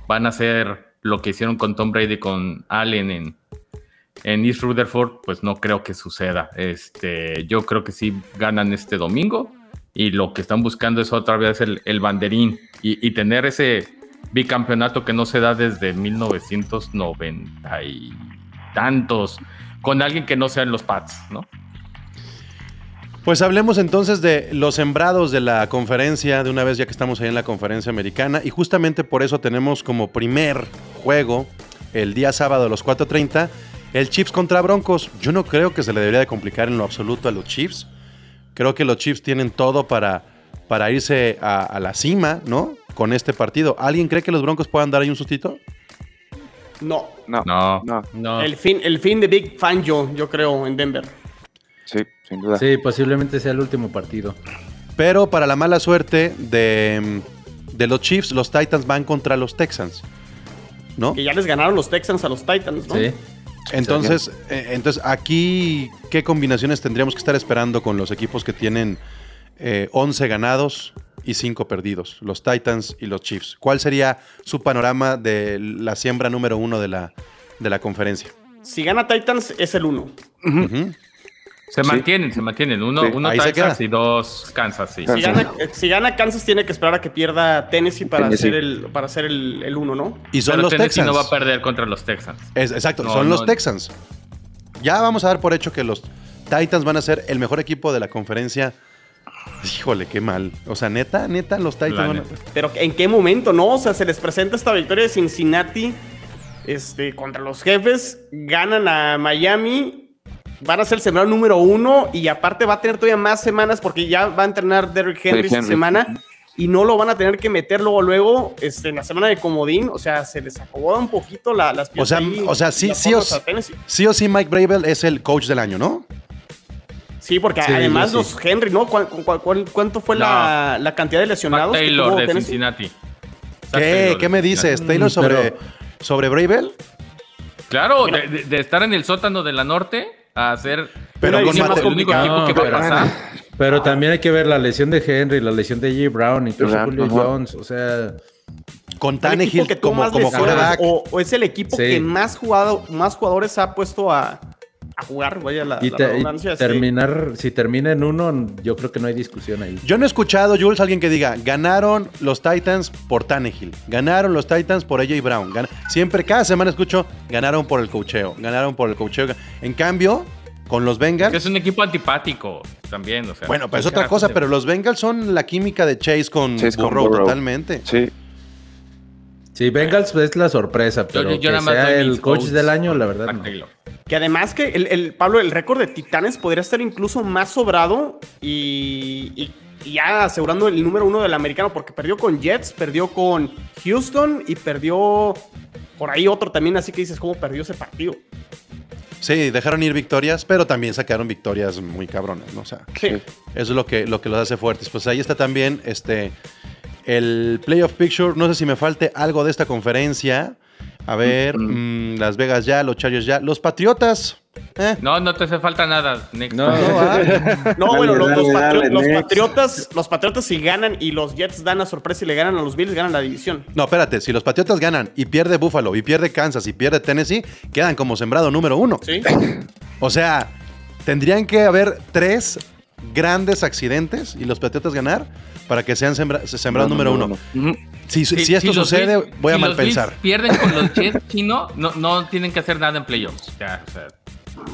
van a hacer lo que hicieron con Tom Brady con Allen en, East Rutherford, pues no creo que suceda. Este, yo creo que sí ganan este domingo y lo que están buscando es otra vez el, el banderín y, y tener ese bicampeonato que no se da desde 1990 y tantos con alguien que no sean los Pats, ¿no? Pues hablemos entonces de los sembrados de la conferencia, de una vez ya que estamos ahí en la conferencia americana, y justamente por eso tenemos como primer juego el día sábado a las 4.30. El Chiefs contra Broncos. Yo no creo que se le debería de complicar en lo absoluto a los Chiefs. Creo que los Chiefs tienen todo para, para irse a, a la cima, ¿no? Con este partido. ¿Alguien cree que los Broncos puedan dar ahí un sustito? No. No, No. no, No. El fin, el fin de Big Fangio, yo creo, en Denver. sí, sin duda. Sí, posiblemente sea el último partido. Pero para la mala suerte de, de los Chiefs, los Titans van contra los Texans. ¿No? Que ya les ganaron los Texans a los Titans, ¿no? Sí. Entonces, eh, entonces, aquí, ¿qué combinaciones tendríamos que estar esperando con los equipos que tienen eh, 11 ganados y 5 perdidos? Los Titans y los Chiefs. ¿Cuál sería su panorama de la siembra número uno de la, de la conferencia? Si gana Titans, es el 1. Ujú. Se mantienen, se mantienen. Uno, Sí, uno ahí queda. y dos Kansas, sí. Si gana, eh, si gana Kansas, tiene que esperar a que pierda Tennessee para Tennessee. hacer el para hacer el, el 1, ¿no? Y son Pero los Tennessee Texans. no va a perder contra los Texans. Es- exacto, No, son los. Texans. Ya vamos a dar por hecho que los Titans van a ser el mejor equipo de la conferencia. Híjole, qué mal. O sea, neta, neta, los Titans. Pero ¿en qué momento, no? O sea, se les presenta esta victoria de Cincinnati este, contra los jefes, ganan a Miami, van a ser el sembrado número uno y aparte va a tener todavía más semanas porque ya va a entrenar Derrick Henry Derrick esta semana y no lo van a tener que meter luego, luego este, en la semana de comodín. O sea, se les acomoda un poquito la- las O piezas. sea, ahí o sea, sí, sí o. Sí o sí, Mike Bravel es el coach del año, ¿no? Sí, porque Sí, además sí. los Henry, ¿no? ¿Cuál- cuál- cuál- cuánto fue No. la, la cantidad de lesionados? Taylor tuvo de Tennessee? Cincinnati. Zach ¿Qué, Taylor ¿Qué de me Cincinnati. dices, Taylor, sobre, pero- sobre Bravel? Claro, de, de- de estar en el sótano de la norte a ser Pero con el único equipo que va a pero- pasar. Pero también hay que ver la lesión de Henry, la lesión de J. Brown, incluso Brown, Julio. Jones. O sea, Con Tannehill como, como quarterback. o, o es el equipo Sí. que más jugado, más jugadores ha puesto a, a jugar, vaya la, y, la te- y redundancia, terminar, si termina en uno, yo creo que no hay discusión ahí. Yo no he escuchado, Jules, alguien que diga, ganaron los Titans por Tannehill, ganaron los Titans por AJ Brown. Gan- Siempre, cada semana escucho, ganaron por el cocheo, ganaron por el cocheo. En cambio, con los Bengals, Que es un equipo antipático también. O sea, bueno, pues es ¿qué otra cosa, pero los Bengals son la química de Chase con Chase con Burrow, totalmente. Sí, Sí, Bengals es la sorpresa, pero yo que nada más sea el coach del año, la verdad. No. Que además que el, el- Pablo, el récord de Titanes podría estar incluso más sobrado y, y- y ya asegurando el número uno del americano, porque perdió con Jets, perdió con Houston y perdió por ahí otro también, así que dices, ¿cómo perdió ese partido? Sí, dejaron ir victorias, pero también sacaron victorias muy cabronas, ¿no? O sea, Sí. eso es lo que, lo que los hace fuertes. Pues ahí está también este el Playoff Picture. No sé si me falte algo de esta conferencia. A ver, mm, Las Vegas ya, los Chargers ya. Los Patriotas. eh, No, no te hace falta nada. Next. No, no, ah. No, Dale, bueno, los, dale, los patri- dale, los next. patriotas, los patriotas si ganan y los Jets dan la sorpresa y le ganan a los Bills, ganan la división. No, espérate. Si los Patriotas ganan y pierde Buffalo y pierde Kansas y pierde Tennessee, quedan como sembrado número uno. ¿Sí? O sea, tendrían que haber tres grandes accidentes y los Patriotas ganar para que sean sembra- sembrado No, número no, uno. no, no. Si, Si- si esto sucede, Bills- voy a si mal pensar. pierden con los Jets, chino, no, no tienen que hacer nada en playoffs. Ya, o sea,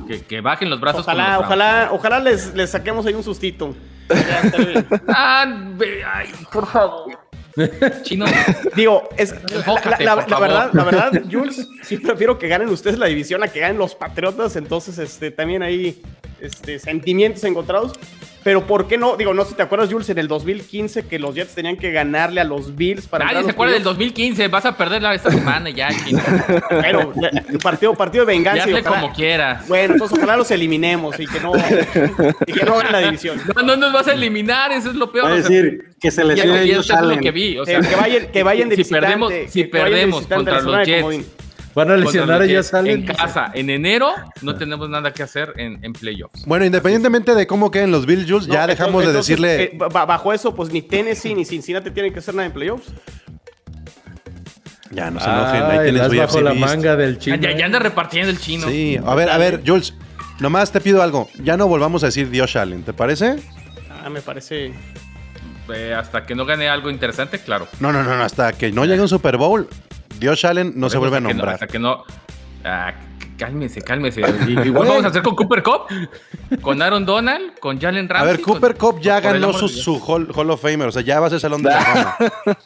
que, que bajen los brazos. Ojalá, los ojalá, ojalá les, les saquemos ahí un sustito. Ah, ay, por favor. Chino. Digo, es, la, Enfócate, la- por la favor. verdad, la verdad, Jules, sí prefiero que ganen ustedes la división a que ganen los Patriotas. Entonces, este, también hay este, sentimientos encontrados. Pero ¿por qué no? Digo, no sé si te acuerdas, Jules, en el 2015 que los Jets tenían que ganarle a los Bills para Nadie se acuerda del playoffs. 2015. Vas a perderla esta semana ya. Pero, el partido, partido de Ya venganza. y ojalá- como quieras. Bueno, entonces ojalá los eliminemos y que no, y que no ganen la división. No, no nos vas a eliminar, eso es lo peor. O sea, decir que se ya- lesione ya ellos eso es lo salen. que vi. O Eh, que vayan, que vayan de si visitante, perdemos, si perdemos contra los Jets, comodín. Van a lesionar los y ya Jets salen. en casa en enero, no tenemos nada que hacer en, en playoffs. Bueno, independientemente de cómo queden los Bills, Jules, ya dejamos de entonces, decirle. eh, ba- bajo eso, pues ni Tennessee ni Cincinnati tienen que hacer nada en playoffs. Ya no se enojen, ahí tienes su bajo la manga del Ah, chino. ya, ya anda repartiendo el chino. Sí, a ver, a ver, Jules, nomás te pido algo. Ya no volvamos a decir Dios Allen, ¿te parece? Ah, me parece. Eh, hasta que no gane algo interesante, claro. No, no, no, no, hasta que no llegue un Super Bowl, Dios Allen no se vuelve a nombrar. hasta que no. ah, Cálmese, cálmese. Igual vamos a hacer con Cooper Cup, con Aaron Donald, con Jalen A Ramsey. ver, Cooper con- Cup ya ganó su, su Hall, Hall of Famer, o sea, ya va a ser Salón de la Fama.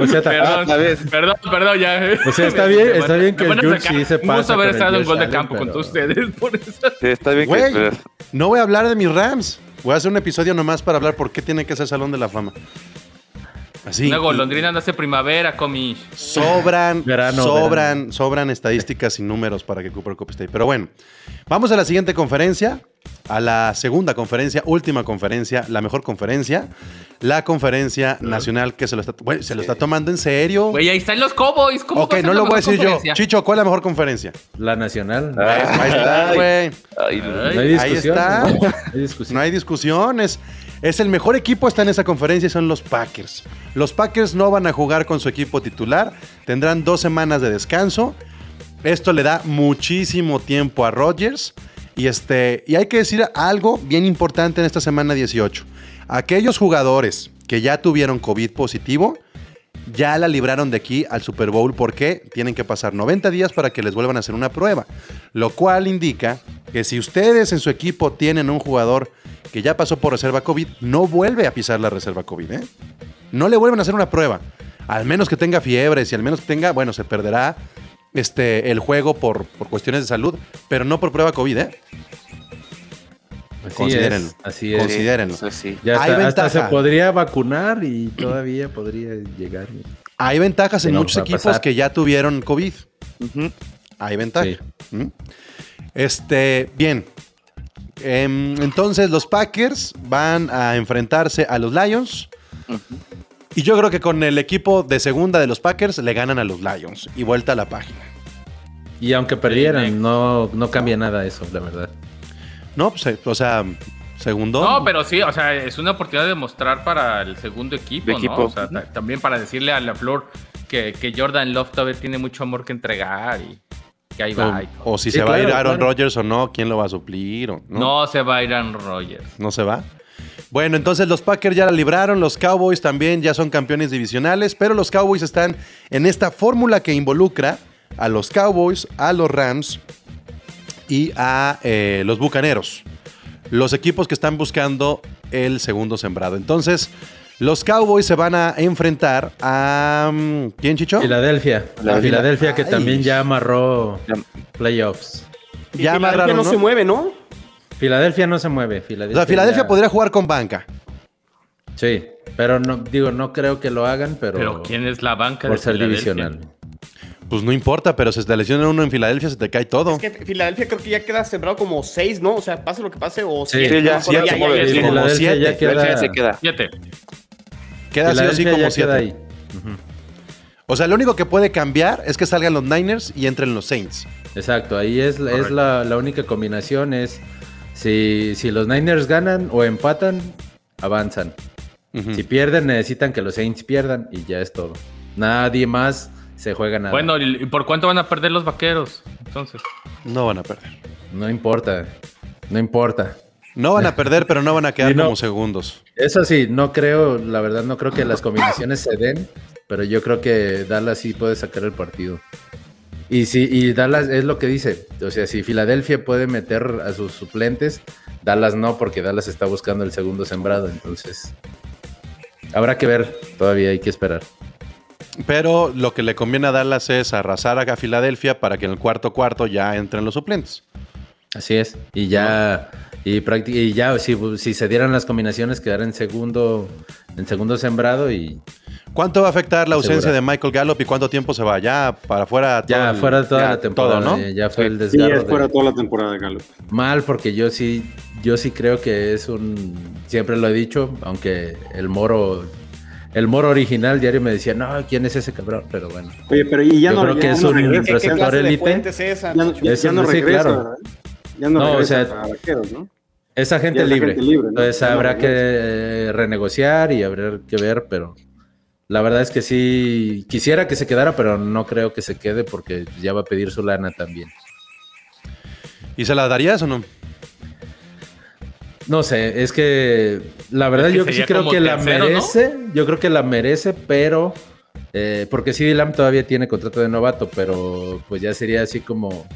O sea, Perdón, vez. perdón, perdón, ya. O sea, está bien- está bien que a el Jules sí se Un gusto haber con estado en Josh gol de campo con pero- todos ustedes. Por eso. Sí, está bien Güey, que... no voy a hablar de mis Rams. Voy a hacer un episodio nomás para hablar por qué tiene que ser Salón de la Fama. Así. Una golondrina no hace primavera, comi. Sobran, Verano, sobran, sobran estadísticas y números para que Cooper Cup esté ahí. Pero bueno, vamos a la siguiente conferencia, a la segunda conferencia, última conferencia, la mejor conferencia, la conferencia nacional que se lo está, güey, se lo está tomando en serio. Güey, ahí están los Cowboys. ¿Cómo Ok, no lo voy a decir yo. Chicho, ¿cuál es la mejor conferencia? La nacional. Ahí está, güey. No. Hay Ahí discusión. está. No hay discusión. No hay discusiones. Es el mejor equipo está en esa conferencia y son los Packers. Los Packers no van a jugar con su equipo titular. Tendrán dos semanas de descanso. Esto le da muchísimo tiempo a Rodgers. Y, este, y hay que decir algo bien importante en esta semana 18. Aquellos jugadores que ya tuvieron COVID positivo, ya la libraron de aquí al Super Bowl porque tienen que pasar 90 días para que les vuelvan a hacer una prueba. Lo cual indica que si ustedes en su equipo tienen un jugador que ya pasó por reserva COVID, no vuelve a pisar la reserva COVID. ¿eh? No le vuelven a hacer una prueba. Al menos que tenga fiebre, si al menos tenga, bueno, se perderá este, el juego por, por cuestiones de salud, pero no por prueba COVID. ¿eh? Así Considérenlo. es. Así es. Considérenlo. Eso sí. Ya Hay hasta, se podría vacunar y todavía podría llegar. Hay ventajas en no muchos equipos pasar. que ya tuvieron COVID. Hay ventaja. Sí. ¿Mm? Este, bien. Em, entonces los Packers van a enfrentarse a los Lions. Y yo creo que con el equipo de segunda de los Packers le ganan a los Lions. Y vuelta a la página. Y aunque perdieran, no, no cambia nada eso, la verdad. No, pues, eh, o sea, segundo. No, pero sí, o sea, es una oportunidad de mostrar para el segundo equipo, equipo. O sea, ta- también para decirle a la Flor que, que Jordan Love todavía tiene mucho amor que entregar y que ahí va. O, o si Sí, se va a ir Aaron claro. Rodgers o no, quién lo va a suplir. O, ¿no? ¿no? se va a ir Aaron Rodgers. ¿No se va? Bueno, entonces los Packers ya la libraron, los Cowboys también ya son campeones divisionales, pero los Cowboys están en esta fórmula que involucra a los Cowboys, a los Rams y a eh, los Bucaneros. Los equipos que están buscando el segundo sembrado. Entonces, los Cowboys se van a enfrentar a... mm, ¿Quién, Chicho? Filadelfia. La. Filadelfia que también ya amarró playoffs. Y Ya Filadelfia amarraron, no, ¿no? se mueve, ¿no? Filadelfia no se mueve. O Filadelfia, sea, Filadelfia ya- podría jugar con banca. Sí, pero no, digo, no creo que lo hagan, pero, Pero ¿quién es la banca por de ser Filadelfia? divisional. Pues no importa, pero si te lesiona uno en Filadelfia se te cae todo. Es que Filadelfia creo que ya queda sembrado como seis, ¿no? O sea, pase lo que pase, o Sí, siete, sí, ya, acuerdo, ya ya, sí. ya. como siete. ya queda, se queda. Siete. Queda así o Filadelfia como ya siete. queda ahí. O sea, lo único que puede cambiar es que salgan los Niners y entren los Saints. Exacto, ahí es, es la, la única combinación es si, si los Niners ganan o empatan, avanzan. Si pierden, necesitan que los Saints pierdan y ya es todo. Nadie más se juega nada. Bueno, ¿y por cuánto van a perder los vaqueros? Entonces. No van a perder. no importa, no importa. No van a perder, pero no van a quedar no. como segundos. Eso sí, no creo, la verdad no creo que las combinaciones se den, pero yo creo que Dallas sí puede sacar el partido. Y si y Dallas es lo que dice, o sea, si Filadelfia puede meter a sus suplentes, Dallas no, porque Dallas está buscando el segundo sembrado, entonces habrá que ver, todavía hay que esperar. Pero lo que le conviene a Dallas es arrasar a Filadelfia para que en el cuarto cuarto ya entren los suplentes. Así es, y ya y, y ya si, si se dieran las combinaciones quedar en segundo en segundo sembrado y ¿Cuánto va a afectar la ausencia Segura. de Michael Gallup y cuánto tiempo se va? Ya para afuera. todo ya fuera toda ya la temporada, todo, ¿no? eh, ya fue el Sí, desgarro es fuera de- toda la temporada de Galo. Mal, porque yo sí, yo sí creo que es un, siempre lo he dicho, aunque el moro, el moro original diario me decía, no, ¿quién es ese cabrón? Pero bueno, Oye, pero y ya Yo no, creo ya que es no un regresa, ¿Qué, qué receptor de élite. es ya, ya- Eso ya no sí, regresa. Ya no, No, o sea, a vaqueros, ¿no? Es agente es libre. agente libre, ¿no? Entonces no habrá que eh, renegociar y habrá que ver, pero la verdad es que sí, quisiera que se quedara, pero no creo que se quede porque ya va a pedir su lana también. ¿Y se la darías o no? No sé, es que la verdad Es que yo sí creo que la merece, yo creo que la merece, pero Eh, porque CD Lamb todavía tiene contrato de novato, pero pues ya sería así como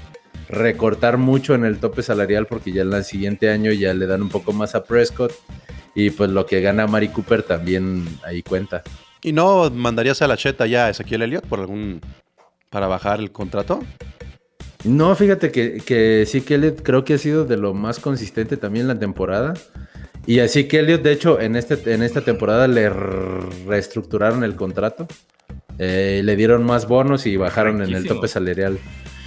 recortar mucho en el tope salarial porque ya en el siguiente año ya le dan un poco más a Prescott y pues lo que gana Mari Cooper también ahí cuenta. ¿Y no mandarías a la cheta ya a Ezequiel Elliott por algún. para bajar el contrato? No, fíjate que, que sí que Elliot creo que ha sido de lo más consistente también en la temporada. Y así que Elliot, de hecho, en, este, en esta temporada le reestructuraron el contrato. Eh, le dieron más bonos y bajaron en el tope salarial.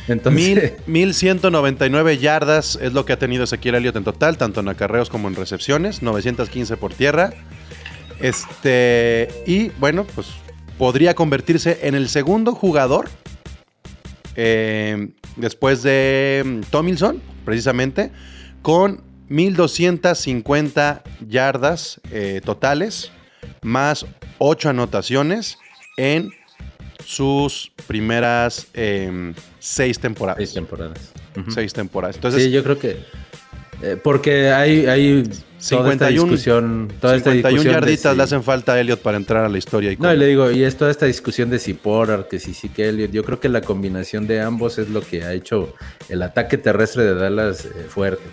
Entonces, 1199 yardas es lo que ha tenido Ezequiel Elliott en total, tanto en acarreos como en recepciones, 915 por tierra. Este, y bueno, pues podría convertirse en el segundo jugador eh, después de mm, Tomilson, precisamente, con 1250 yardas eh, totales, más 8 anotaciones en sus primeras eh, seis temporadas. seis temporadas. Seis temporadas. Entonces, sí, yo creo que. eh, porque hay, hay toda esta 51 discusión. Toda esta 51 discusión de yarditas si- le hacen falta a Elliot para entrar a la historia. Y No, y le digo, y es toda esta discusión de si Pollard, que si sí que Elliott. Yo creo que la combinación de ambos es lo que ha hecho el ataque terrestre de Dallas eh, fuerte.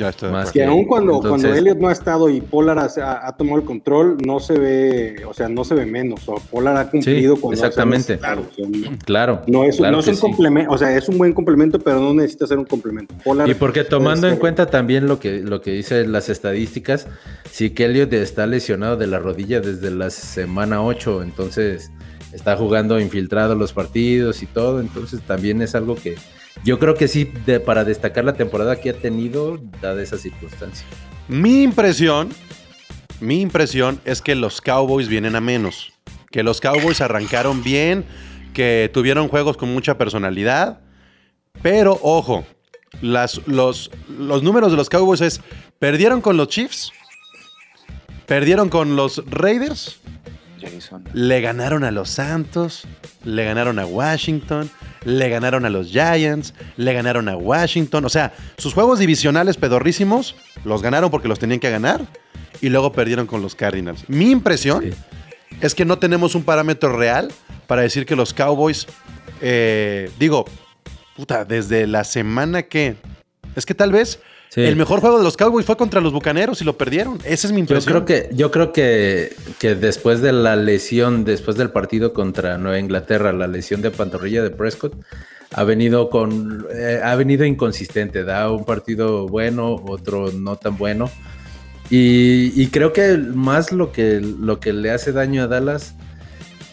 Ya más. Que aún cuando, Entonces- cuando Elliot no ha estado y Pollard ha, ha tomado el control, no se ve, o sea, no se ve menos. O Pollard ha cumplido Sí, con exactamente. Claro, o sea, no, Claro. no es, claro no es un sí. complemento, o sea, es un buen complemento, pero no necesita ser un complemento. Y porque tomando en ser- cuenta también lo que, lo que dicen las estadísticas, sí que Elliot está lesionado de la rodilla desde la semana 8, entonces está jugando infiltrado los partidos y todo, entonces también es algo que yo creo que sí, de, para destacar la temporada que ha tenido, dada esa circunstancia. Mi impresión, mi impresión es que los Cowboys vienen a menos. Que los Cowboys arrancaron bien, que tuvieron juegos con mucha personalidad. Pero ojo, las- los, los números de los Cowboys es, perdieron con los Chiefs, perdieron con los Raiders, Jason. le ganaron a los Santos, le ganaron a Washington, le ganaron a los Giants, le ganaron a Washington. O sea, sus juegos divisionales pedorrísimos los ganaron porque los tenían que ganar y luego perdieron con los Cardinals. Mi impresión Sí. es que no tenemos un parámetro real para decir que los Cowboys, eh, digo, puta, desde la semana que... Es que tal vez Sí. el mejor juego de los Cowboys fue contra los Bucaneros y lo perdieron. Esa es mi Yo impresión. creo que, yo creo que, que después de la lesión, después del partido contra Nueva Inglaterra, la lesión de pantorrilla de Prescott, ha venido con, eh, ha venido inconsistente, da un partido bueno, otro no tan bueno. Y, y creo que más lo que, lo que le hace daño a Dallas,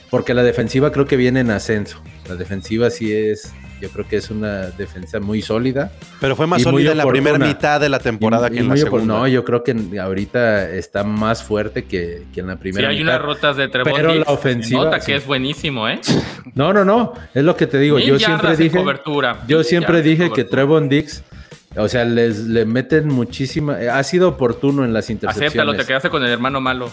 porque la defensiva creo que viene en ascenso. La defensiva sí es, yo creo que es una defensa muy sólida. Pero fue más sólida en la primera mitad de la temporada Y- que y en la segunda. No, yo creo que ahorita está más fuerte que, que en la Sí, primera hay mitad. unas rotas de Trevor Pero la ofensiva, Nota sí. que es buenísimo, ¿eh? No, no, no. Es lo que te digo. Yo siempre dije. cobertura, Yo siempre dije que. Trevon Dix, o sea, les le meten muchísima. Ha sido oportuno en las intercepciones. Acéptalo, te quedaste con el hermano malo.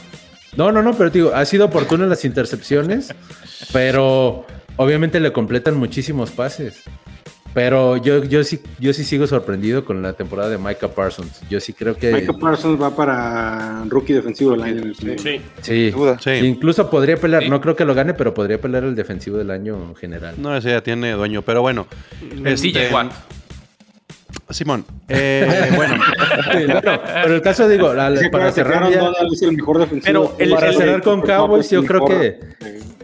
No, no, no, pero te digo, ha sido oportuno en las intercepciones, pero obviamente le completan muchísimos pases. Pero yo, yo sí, yo sí sigo sorprendido con la temporada de Micah Parsons. Yo sí creo que. Micah Parsons va para rookie defensivo del año. Sí. Sí, Sin duda. Sí. incluso podría pelear, Sí. no creo que lo gane, pero podría pelear el defensivo del año en general. No, ese ya tiene dueño, pero bueno. Este, TJ Watt. Simón, eh, bueno, Sí, pero el caso digo, para cerrar Aaron ya- Donald es el mejor defensivo. Pero el- para el- cerrar con Cowboys, yo creo que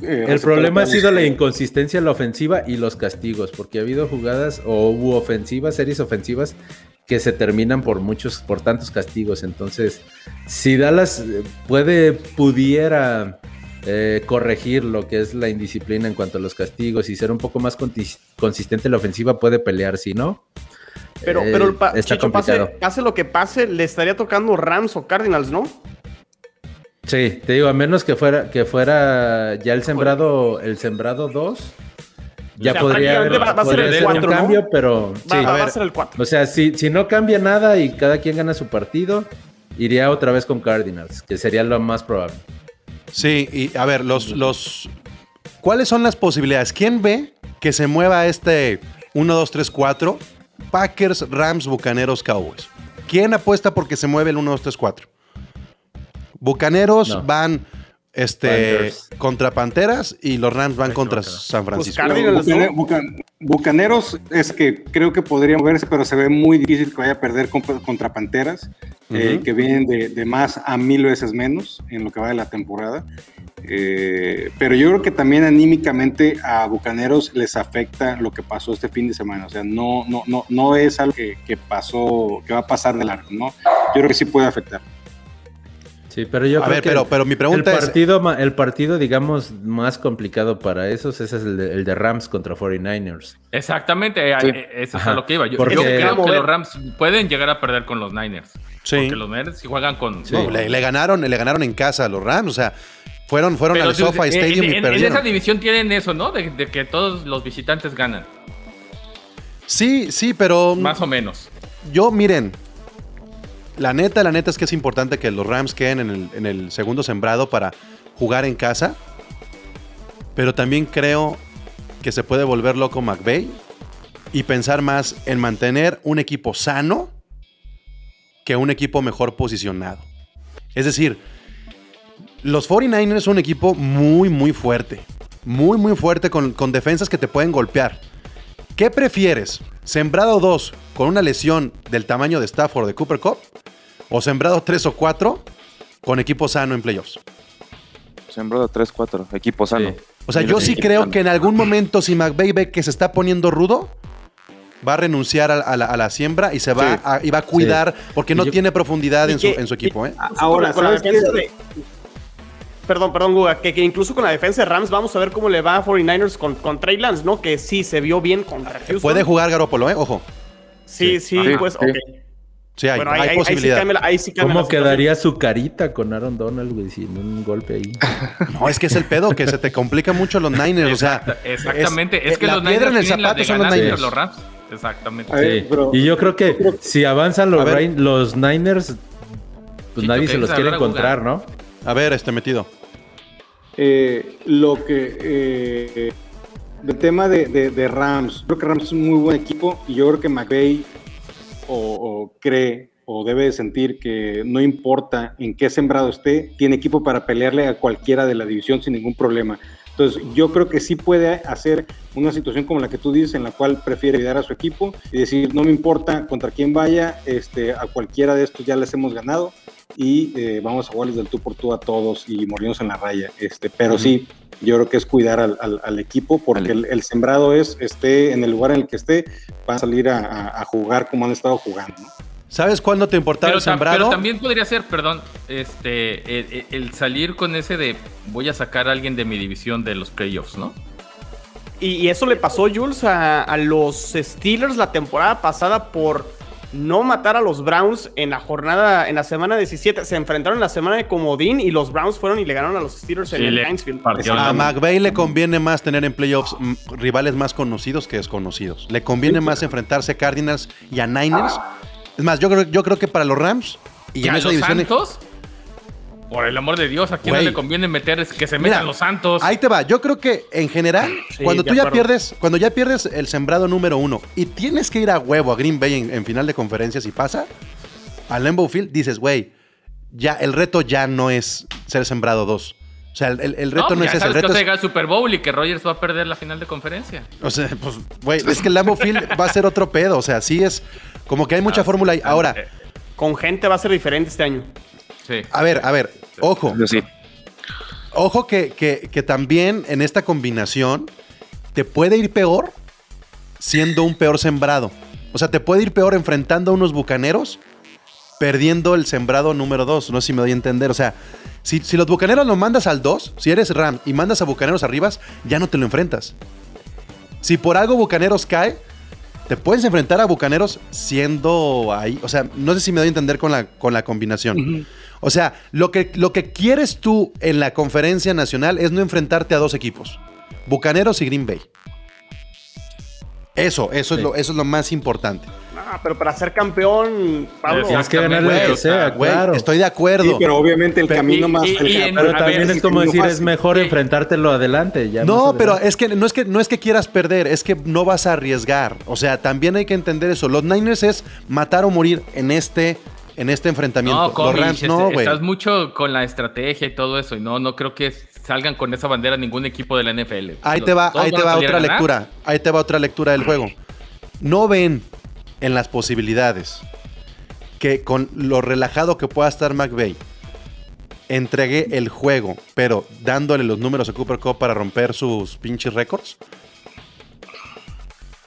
eh, el problema ha sido la inconsistencia en la ofensiva y los castigos, porque ha habido jugadas o hubo ofensivas, series ofensivas que se terminan por muchos, por tantos castigos. Entonces, si Dallas eh, puede, pudiera eh, corregir lo que es la indisciplina en cuanto a los castigos y ser un poco más consistente en la ofensiva, puede pelear, si no. Pero, eh, pero el pa- está Chicho, pase, pase lo que pase, le estaría tocando Rams o Cardinals, ¿no? Sí, te digo, a menos que fuera, que fuera ya el sembrado, el sembrado 2, ya O sea, podría, va- va ser podría el ser un ¿no? cambio, pero sí. Va, a va a ver. ser el 4. O sea, si, si no cambia nada y cada quien gana su partido, iría otra vez con Cardinals, que sería lo más probable. sí, y a ver, los, los. ¿Cuáles son las posibilidades? ¿Quién ve que se mueva este 1, 2, 3, 4? Packers, Rams, Bucaneros, Cowboys. ¿Quién apuesta porque se mueve el 1, 2, 3, 4? Bucaneros No. van este, Panthers. contra Panteras y los Rams van contra San Francisco. Pues Cardinals, ¿no? Bucane- Bucan- Bucaneros es que creo que podría moverse, pero se ve muy difícil que vaya a perder contra Panteras, eh, que vienen de, de más a mil veces menos en lo que va de la temporada. Eh, pero yo creo que también anímicamente a Bucaneros les afecta lo que pasó este fin de semana. O sea, no, no, no, no es algo que, que pasó, que va a pasar de largo, ¿no? Yo creo que sí puede afectar. Sí, pero yo A creo ver, que pero- pero mi pregunta el es- partido, El partido, digamos, más complicado para esos ese es el de, el de Rams contra 49ers. Exactamente, Sí. eh, eso es a lo que iba. Yo, Porque- yo creo que los Rams pueden llegar a perder con los Niners. Sí. Porque los Niners sí juegan con. Sí. No, le, le ganaron, le ganaron en casa a los Rams, o sea, fueron, fueron Pero al tú- SoFi en- Stadium en, y en perdieron. esa división tienen eso, ¿no? De, de que todos los visitantes ganan, Sí, sí, pero más o menos. yo, miren, la neta, la neta es que es importante que los Rams queden en el, segundo sembrado para jugar en casa, pero también creo que se puede volver loco McVay y pensar más en mantener un equipo sano que un equipo mejor posicionado. Es decir, los 49ers son un equipo muy, muy fuerte. Muy, muy fuerte con, con defensas que te pueden golpear. ¿Qué prefieres? ¿Sembrado 2 con una lesión del tamaño de Stafford de Cooper Cup? ¿O sembrado 3 o 4 con equipo sano en playoffs? Sembrado 3-4, equipo sano. Sí. O sea, Sí, yo sí, creo sano. que en algún momento si McVay ve que se está poniendo rudo, va a renunciar a, a la, a la siembra y se va Sí. a, y va a cuidar porque no yo- tiene profundidad en su, en su equipo. ¿eh? Ahora, ¿sabes qué? Perdón, perdón, Guga, que, que incluso con la defensa de Rams vamos a ver cómo le va a 49ers con, con Trey Lance, ¿no? Que sí se vio bien contra Houston. Puede jugar Garoppolo, ¿eh? Ojo. Sí, sí, Sí, pues, sí. ok. Sí, hay, Bueno, hay ahí, ahí- ahí sí posibilidad. cambia la- ahí sí ¿Cómo quedaría su carita con Aaron Donald, güey, sin un golpe ahí? No, es que es el pedo, que se te complica mucho los Niners. O sea, Exacta- exactamente. Es, es- que la los piedra Niners en el zapato son los Niners. los Rams. Exactamente. A ver, Sí. pero- y yo creo que si avanzan los, A ver. Rain- los Niners, pues nadie se los quiere encontrar, ¿no? a ver, este metido. Eh, lo que eh, del tema de, de- de Rams, creo que Rams es un muy buen equipo y yo creo que McVay o, o cree o debe de sentir que no importa en qué sembrado esté, tiene equipo para pelearle a cualquiera de la división sin ningún problema. Entonces, yo creo que sí puede hacer una situación como la que tú dices, en la cual prefiere ayudar a su equipo y decir, no me importa contra quién vaya, este, a cualquiera de estos ya les hemos ganado y eh, vamos a jugarles del tú por tú a todos y morirnos en la raya. Este, pero sí, yo creo que es cuidar al, al- al equipo porque el, el sembrado es, esté en el lugar en el que esté, van a salir a, a- a jugar como han estado jugando. ¿no? ¿Sabes cuándo te importaba Pero, el sembrado? pero también podría ser, perdón, este, el, el salir con ese de voy a sacar a alguien de mi división de los playoffs, ¿no? Y, y eso le pasó, Jules, a, a los Steelers la temporada pasada por no matar a los Browns en la jornada, en la semana 17. Se enfrentaron en la semana de Comodín y los Browns fueron y le ganaron a los Steelers en el partieron A McVay le conviene más tener en playoffs mm, rivales más conocidos que desconocidos. Le conviene más enfrentarse a Cardinals y a Niners. Es más, yo creo, yo creo que para los Rams y ¿Y en a esa los división. Santos? Por el amor de Dios, ¿a quién no le conviene meter es que se Mira, metan los Santos? Ahí te va. Yo creo que en general, Sí, cuando tú ya acuerdo. pierdes, cuando ya pierdes el sembrado número uno y tienes que ir a huevo a Green Bay en, en final de conferencias y pasa, a Lambeau Field dices, güey, ya el reto ya no es ser sembrado dos. O sea, el, el- el reto no, es ese. El que reto a es, llegar al Super Bowl y que Rogers va a perder la final de conferencia. o sea, pues, güey, es que el Lambeau Field va a ser otro pedo. O sea, sí es como que hay mucha Ah, fórmula ahí. Ahora, eh, Con gente va a ser diferente este año. Sí. a ver, a ver, ojo. Sí. Ojo que, que- que también en esta combinación te puede ir peor siendo un peor sembrado. O sea, te puede ir peor enfrentando a unos bucaneros perdiendo el sembrado número 2. No sé si me doy a entender. O sea, si, si los bucaneros los mandas al 2, si eres Ram y mandas a bucaneros arriba, ya no te lo enfrentas. Si por algo bucaneros cae, te puedes enfrentar a bucaneros siendo ahí. O sea, no sé si me doy a entender con la, con la combinación. O sea, lo que, lo que quieres tú en la conferencia nacional es no enfrentarte a dos equipos: Bucaneros y Green Bay. Eso, eso, es, lo, eso es lo más importante. Ah, pero para ser campeón, Pablo. Tienes que ganarle Güey, lo que sea, Güey, claro. estoy de acuerdo. Sí, pero obviamente el Pero- camino y- más y- el y Pero también ver, es el como decir, es mejor Sí. enfrentártelo adelante. ya No, pero adelante. es que no es que no es que quieras perder, es que no vas a arriesgar. O sea, también hay que entender eso. Los Niners es matar o morir en este en este enfrentamiento. No, Los Rams no, güey. estás mucho con la estrategia y todo eso. Y no, no creo que salgan con esa bandera ningún equipo de la NFL. Ahí Los- te va, ahí te va otra lectura. Ahí te va otra lectura del juego. No ven en las posibilidades que con lo relajado que pueda estar McVay entregue el juego, pero dándole los números a Cooper Cup para romper sus pinches récords.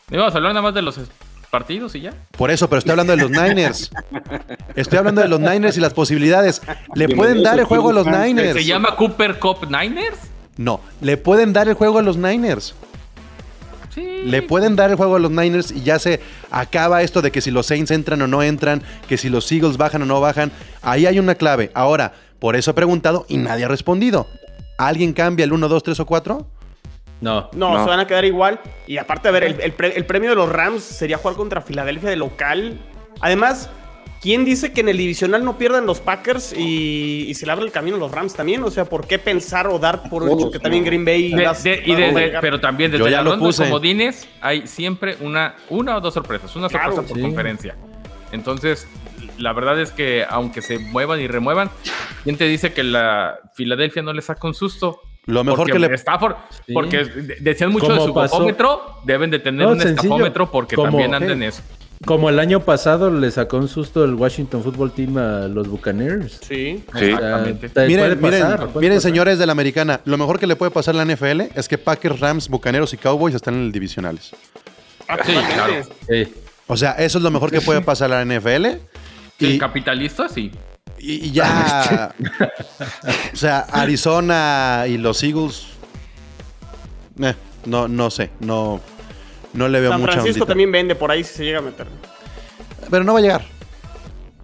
Vamos a hablar nada más de los partidos y ya. Por eso, pero estoy hablando de los Niners. Estoy hablando de los Niners y las posibilidades. ¿Le pueden dar el juego a los Niners? ¿Se llama Cooper Cup Niners? No, le pueden dar el juego a los Niners. Sí. Le pueden dar el juego a los Niners y ya se acaba esto de que si los Saints entran o no entran, que si los Eagles bajan o no bajan. Ahí hay una clave. Ahora, por eso he preguntado y nadie ha respondido. ¿Alguien cambia el 1, 2, 3 o 4? No. No, No. se van a quedar igual. Y aparte, a ver, el, el pre- el premio de los Rams sería jugar contra Filadelfia de local. Además, ¿quién dice que en el divisional no pierdan los Packers y, y se le abre el camino a los Rams también? O sea, ¿por qué pensar o dar por hecho que también Green Bay... De- las- de- y desde- llegar? pero también desde ya la lo de hay siempre una, una o dos sorpresas. Una Claro, sorpresa por sí. conferencia. Entonces, la verdad es que aunque se muevan y remuevan, ¿quién te dice que la Filadelfia no le saca un susto? Lo mejor porque que le. Stafford, Sí. porque de- decían mucho de su pasó- deben de tener No, un estafómetro porque Como- también andan en eso. Como el año pasado le sacó un susto el Washington Football Team a los Buccaneers. Sí. Sí. Exactamente. te Miren, puede miren, señores de la americana, lo mejor que le puede pasar a la NFL es que Packers, Rams, Bucaneros y Cowboys están en el divisionales. Ah, Sí, claro. Sí. O sea, eso es lo mejor que puede pasar a la NFL. Sí, Y, capitalista, sí. Y- y ya. o sea, Arizona y los Eagles. eh, no, no sé. No, no le veo San mucha Francisco ondita. también vende por ahí si se llega a meter. Pero no va a llegar.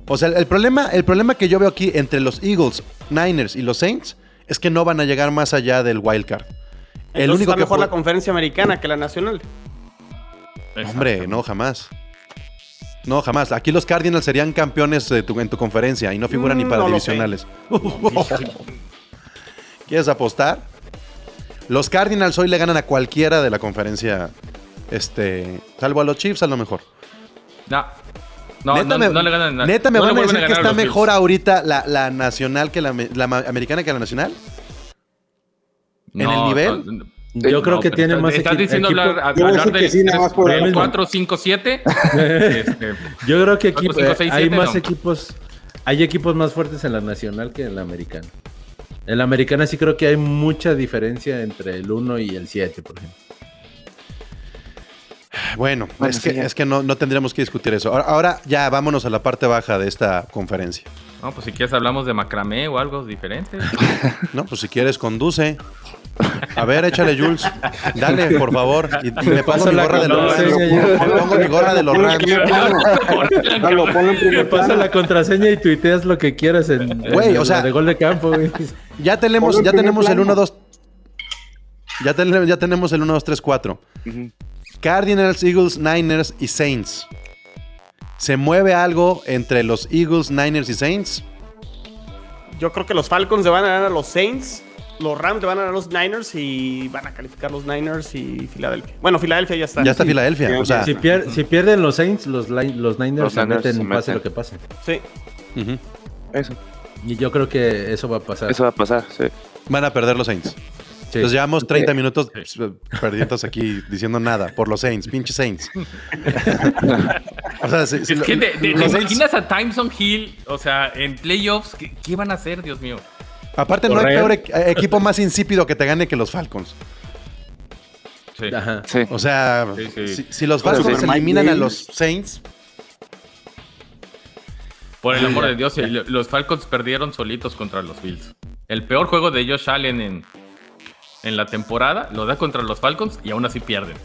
O sea, el problema, el problema que yo veo aquí entre los Eagles, Niners y los Saints es que no van a llegar más allá del wild card. El único está que mejor la conferencia americana que la nacional. Hombre, no, jamás. No, jamás. Aquí los Cardinals serían campeones de tu- en tu conferencia y no figuran ni Mm, para no divisionales. ¿Quieres apostar? Los Cardinals hoy le ganan a cualquiera de la conferencia, este, salvo a los Chiefs a lo mejor. No. No, neta no, me, no le ganan nada. neta me No van a decir que está mejor ahorita la, la nacional que la, americana que la nacional. ¿En el nivel? No, Yo creo que tiene estás- más Estás diciendo equipo- hablar, Yo voy a hablar decir que del sí, nada más por el- 4, 5, 7. Este, Yo creo que eh, hay más no. equipos, hay equipos más fuertes en la nacional que en la americana. En la americana sí creo que hay mucha diferencia entre el 1 y el 7, por ejemplo. Bueno, Bueno, es que, sí, es que no, no tendríamos que discutir eso. Ahora, ahora ya vámonos a la parte baja de esta conferencia. no, pues si quieres hablamos de macramé o algo diferente. No, pues si quieres, conduce. A ver, échale, Jules. Dale, por favor. Y, y me pongo paso mi la gorra de los. Me pongo mi gorra de los en pasa plano. la contraseña y tuiteas lo que quieras en, en Güey, o la sea- de gol de campo, güey. Ya tenemos, en ya tenemos el plano. 1, 2. Ya, ten- ya tenemos el 1, 2, 3, 4. Ujú. Cardinals, Eagles, Niners y Saints. ¿Se mueve algo entre los Eagles, Niners y Saints? Yo creo que los Falcons le van a ganar a los Saints. Los Rams le van a ganar a los Niners y van a calificar los Niners y Filadelfia. Bueno, Filadelfia ya está. Ya está Filadelfia. O sea, Si, pier- si pierden los Saints, los, Niners Los se Niners meten se pase meten. lo que pase. Sí. Eso, Y yo creo que eso va a pasar. eso va a pasar, sí. van a perder los Saints. Sí. Entonces llevamos 30 minutos perdidos aquí diciendo nada por los Saints, pinche Saints. o sea, si- si Es lo- que de- de- ¿te los Saints- imaginas a Timeson Hill, o sea, en playoffs, ¿qué, qué van a hacer, Dios mío? Aparte no hay peor e- equipo más insípido que te gane que los Falcons. Sí. Ajá. Sí. O sea, Sí, sí. Si, si los Con Falcons eliminan a los Saints, Por el amor de Dios, los Falcons perdieron solitos contra los Bills. El peor juego de Josh Allen en, en la temporada lo da contra los Falcons y aún así pierden.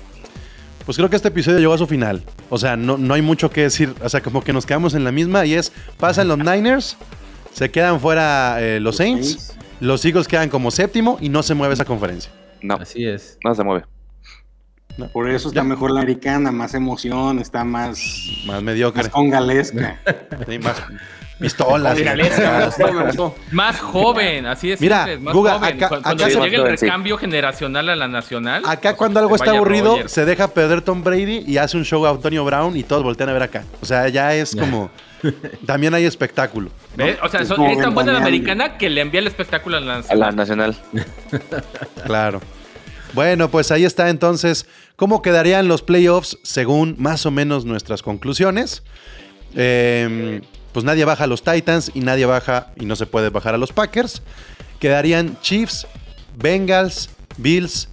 pues creo que este episodio llegó a su final. O sea, no, no hay mucho que decir. O sea, como que nos quedamos en la misma y es, pasan los Niners, se quedan fuera eh, los Saints, los Eagles quedan como séptimo y no se mueve esa conferencia. No, Así es. no se mueve. Por eso está mejor la americana, más emoción, está más, Más mediocre. más congalesca. Sí, más pistolas. Más joven, así es. Mira, simple, más Guga, joven. acá- Cu- acá Cuando se- llegue el Sí. recambio generacional a la nacional. Acá cuando algo está aburrido, se deja perder Tom Brady y hace un show a Antonio Brown y todos voltean a ver acá. O sea, ya es como... También hay espectáculo. ¿Ves? O sea, Es son- es tan buena la americana que le envía el espectáculo a la A la nacional. nacional. Claro. Bueno, pues ahí está entonces cómo quedarían los playoffs según más o menos nuestras conclusiones. Eh, pues nadie baja a los Titans y nadie baja y no se puede bajar a los Packers. Quedarían Chiefs, Bengals, Bills,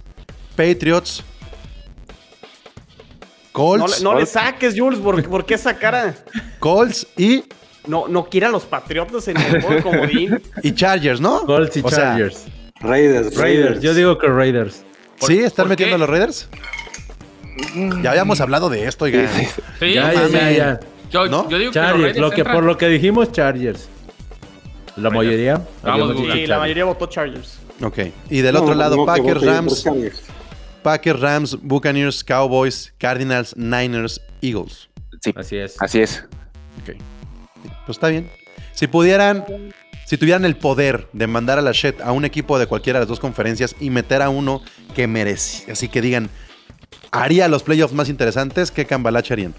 Patriots, No, Colts, no le saques, Jules, ¿por, por qué esa cara? Colts y, No, no quiera a los Patriotas en el juego comodín. y Chargers, ¿no? Colts y O sea, Chargers. Raiders, Raiders. Yo digo que Raiders. ¿Sí? ¿Están ¿Por metiendo qué? a los Raiders? Ya habíamos hablado de esto, oigan. Sí, Ya, no ya, ya, ya. Yo, ¿No? yo digo que los Chargers. Lo que, por lo que dijimos, Chargers. La mayoría. Google. dicho Y la Chargers. mayoría votó Chargers. Ok. Y del otro lado, Packers, Rams, Chargers. Packers, Rams, Buccaneers, Cowboys, Cardinals, Niners, Eagles. Sí, Así es. así es. Ok. Pues está bien. Si pudieran, si tuvieran el poder de mandar a la shit a un equipo de cualquiera de las dos conferencias y meter a uno que merece, así que digan, haría los playoffs más interesantes, ¿qué cambalache harían?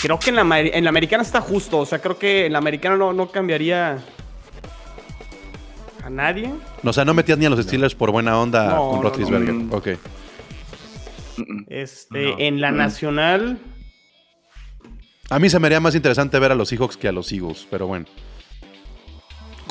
Creo que en la, en la americana está justo. O sea, creo que en la americana no, no cambiaría a nadie. O sea, no metías ni a los Steelers por buena onda No, con no, Roethlisberger. no. Ok. Este, No. en la nacional. A mí se me haría más interesante ver a los Seahawks que a los Eagles, pero bueno.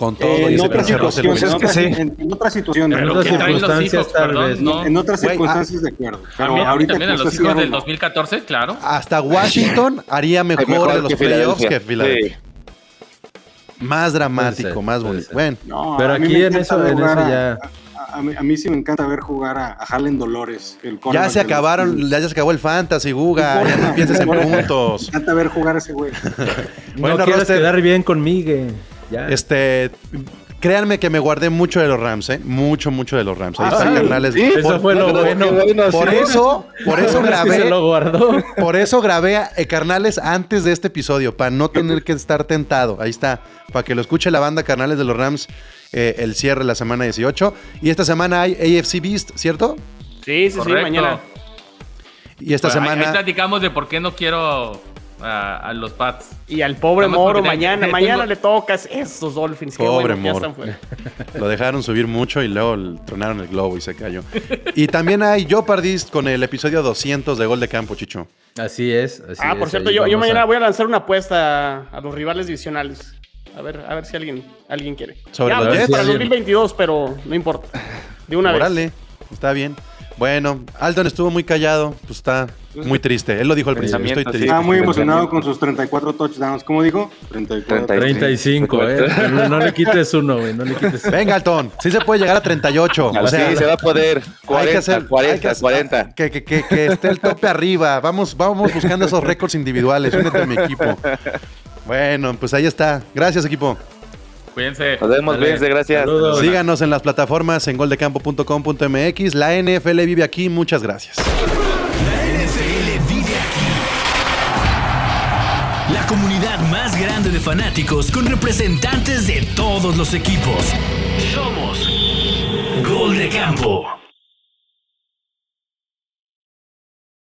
Con todo Eh, y en, otras situaciones, en, otras, sí. en- en otras situaciones, En los circunstancias, tal perdón, vez. no. en otras circunstancias de acuerdo. Pero a ahorita también a los hijos del Seattle, 2014, claro. Hasta Washington haría mejor, Mejor de los playoffs que Filadelfia. Sí. Más dramático, Puede ser, más bonito. Bueno, No, Pero aquí en eso- en eso a- ya- A, a mí, a mí sí me encanta ver jugar a, a Halen Dolores. El ya se los acabaron, Eagles. ya se acabó el fantasy, Guga. No Ya no pienses en puntos. Me encanta ver jugar a ese güey. Bueno, no quieres Roster, quedar bien conmigo. Ya. Este, créanme que me guardé mucho de los Rams, ¿eh? Mucho, mucho de los Rams. Ahí Ah, están, sí, carnales. sí, Eso Por, fue lo bueno. por eso, por eso grabé, se lo guardó. por eso grabé a eh, carnales antes de este episodio, para no tener que estar tentado. Ahí está, para que lo escuche la banda carnales de los Rams, eh, el cierre de la semana 18. Y esta semana hay AFC Beast, ¿cierto? Sí, sí, sí, mañana. Y esta Ahí- Ahí, semana... platicamos de por qué no quiero a, a los Pats. Y al pobre Nada Moro mañana, tengo- mañana le tocas esos Dolphins. Qué Pobre bueno que ya Moro. están fuera. Lo dejaron subir mucho y luego tronaron el globo y se cayó. Y también hay Jopardist con el episodio 200 de Gol de Campo, Chicho. Así es. así Ah, por es, cierto, yo, yo mañana a- voy a lanzar una apuesta a, los rivales divisionales. A ver, a ver si alguien, alguien quiere. ¿Sobre Ya, los pues, Jets? Para el Sí, 2022, pero no importa. De una vez. Órale, está bien. Bueno, Alton estuvo muy callado, pues está muy triste. Él lo dijo al principio, estoy triste. Estaba muy emocionado con sus 34 touchdowns. ¿Cómo dijo? 34. 35, ¿eh? No, le quites uno, güey. No le quites Venga, Alton, sí se puede llegar a 38. O sea, sí, se va a poder. hay que 40, hacer- hay 40, que hacer- 40. Que, que- que- que esté el tope arriba. Vamos, vamos buscando esos récords individuales. Únete a mi equipo. Bueno, pues ahí está. Gracias, equipo. Cuídense. Nos vemos, Dale. cuídense, gracias. Saludos. Síganos en las plataformas en goldecampo.com.mx. La NFL vive aquí. Muchas gracias. La comunidad más grande de fanáticos con representantes de todos los equipos. Somos Gol de Campo.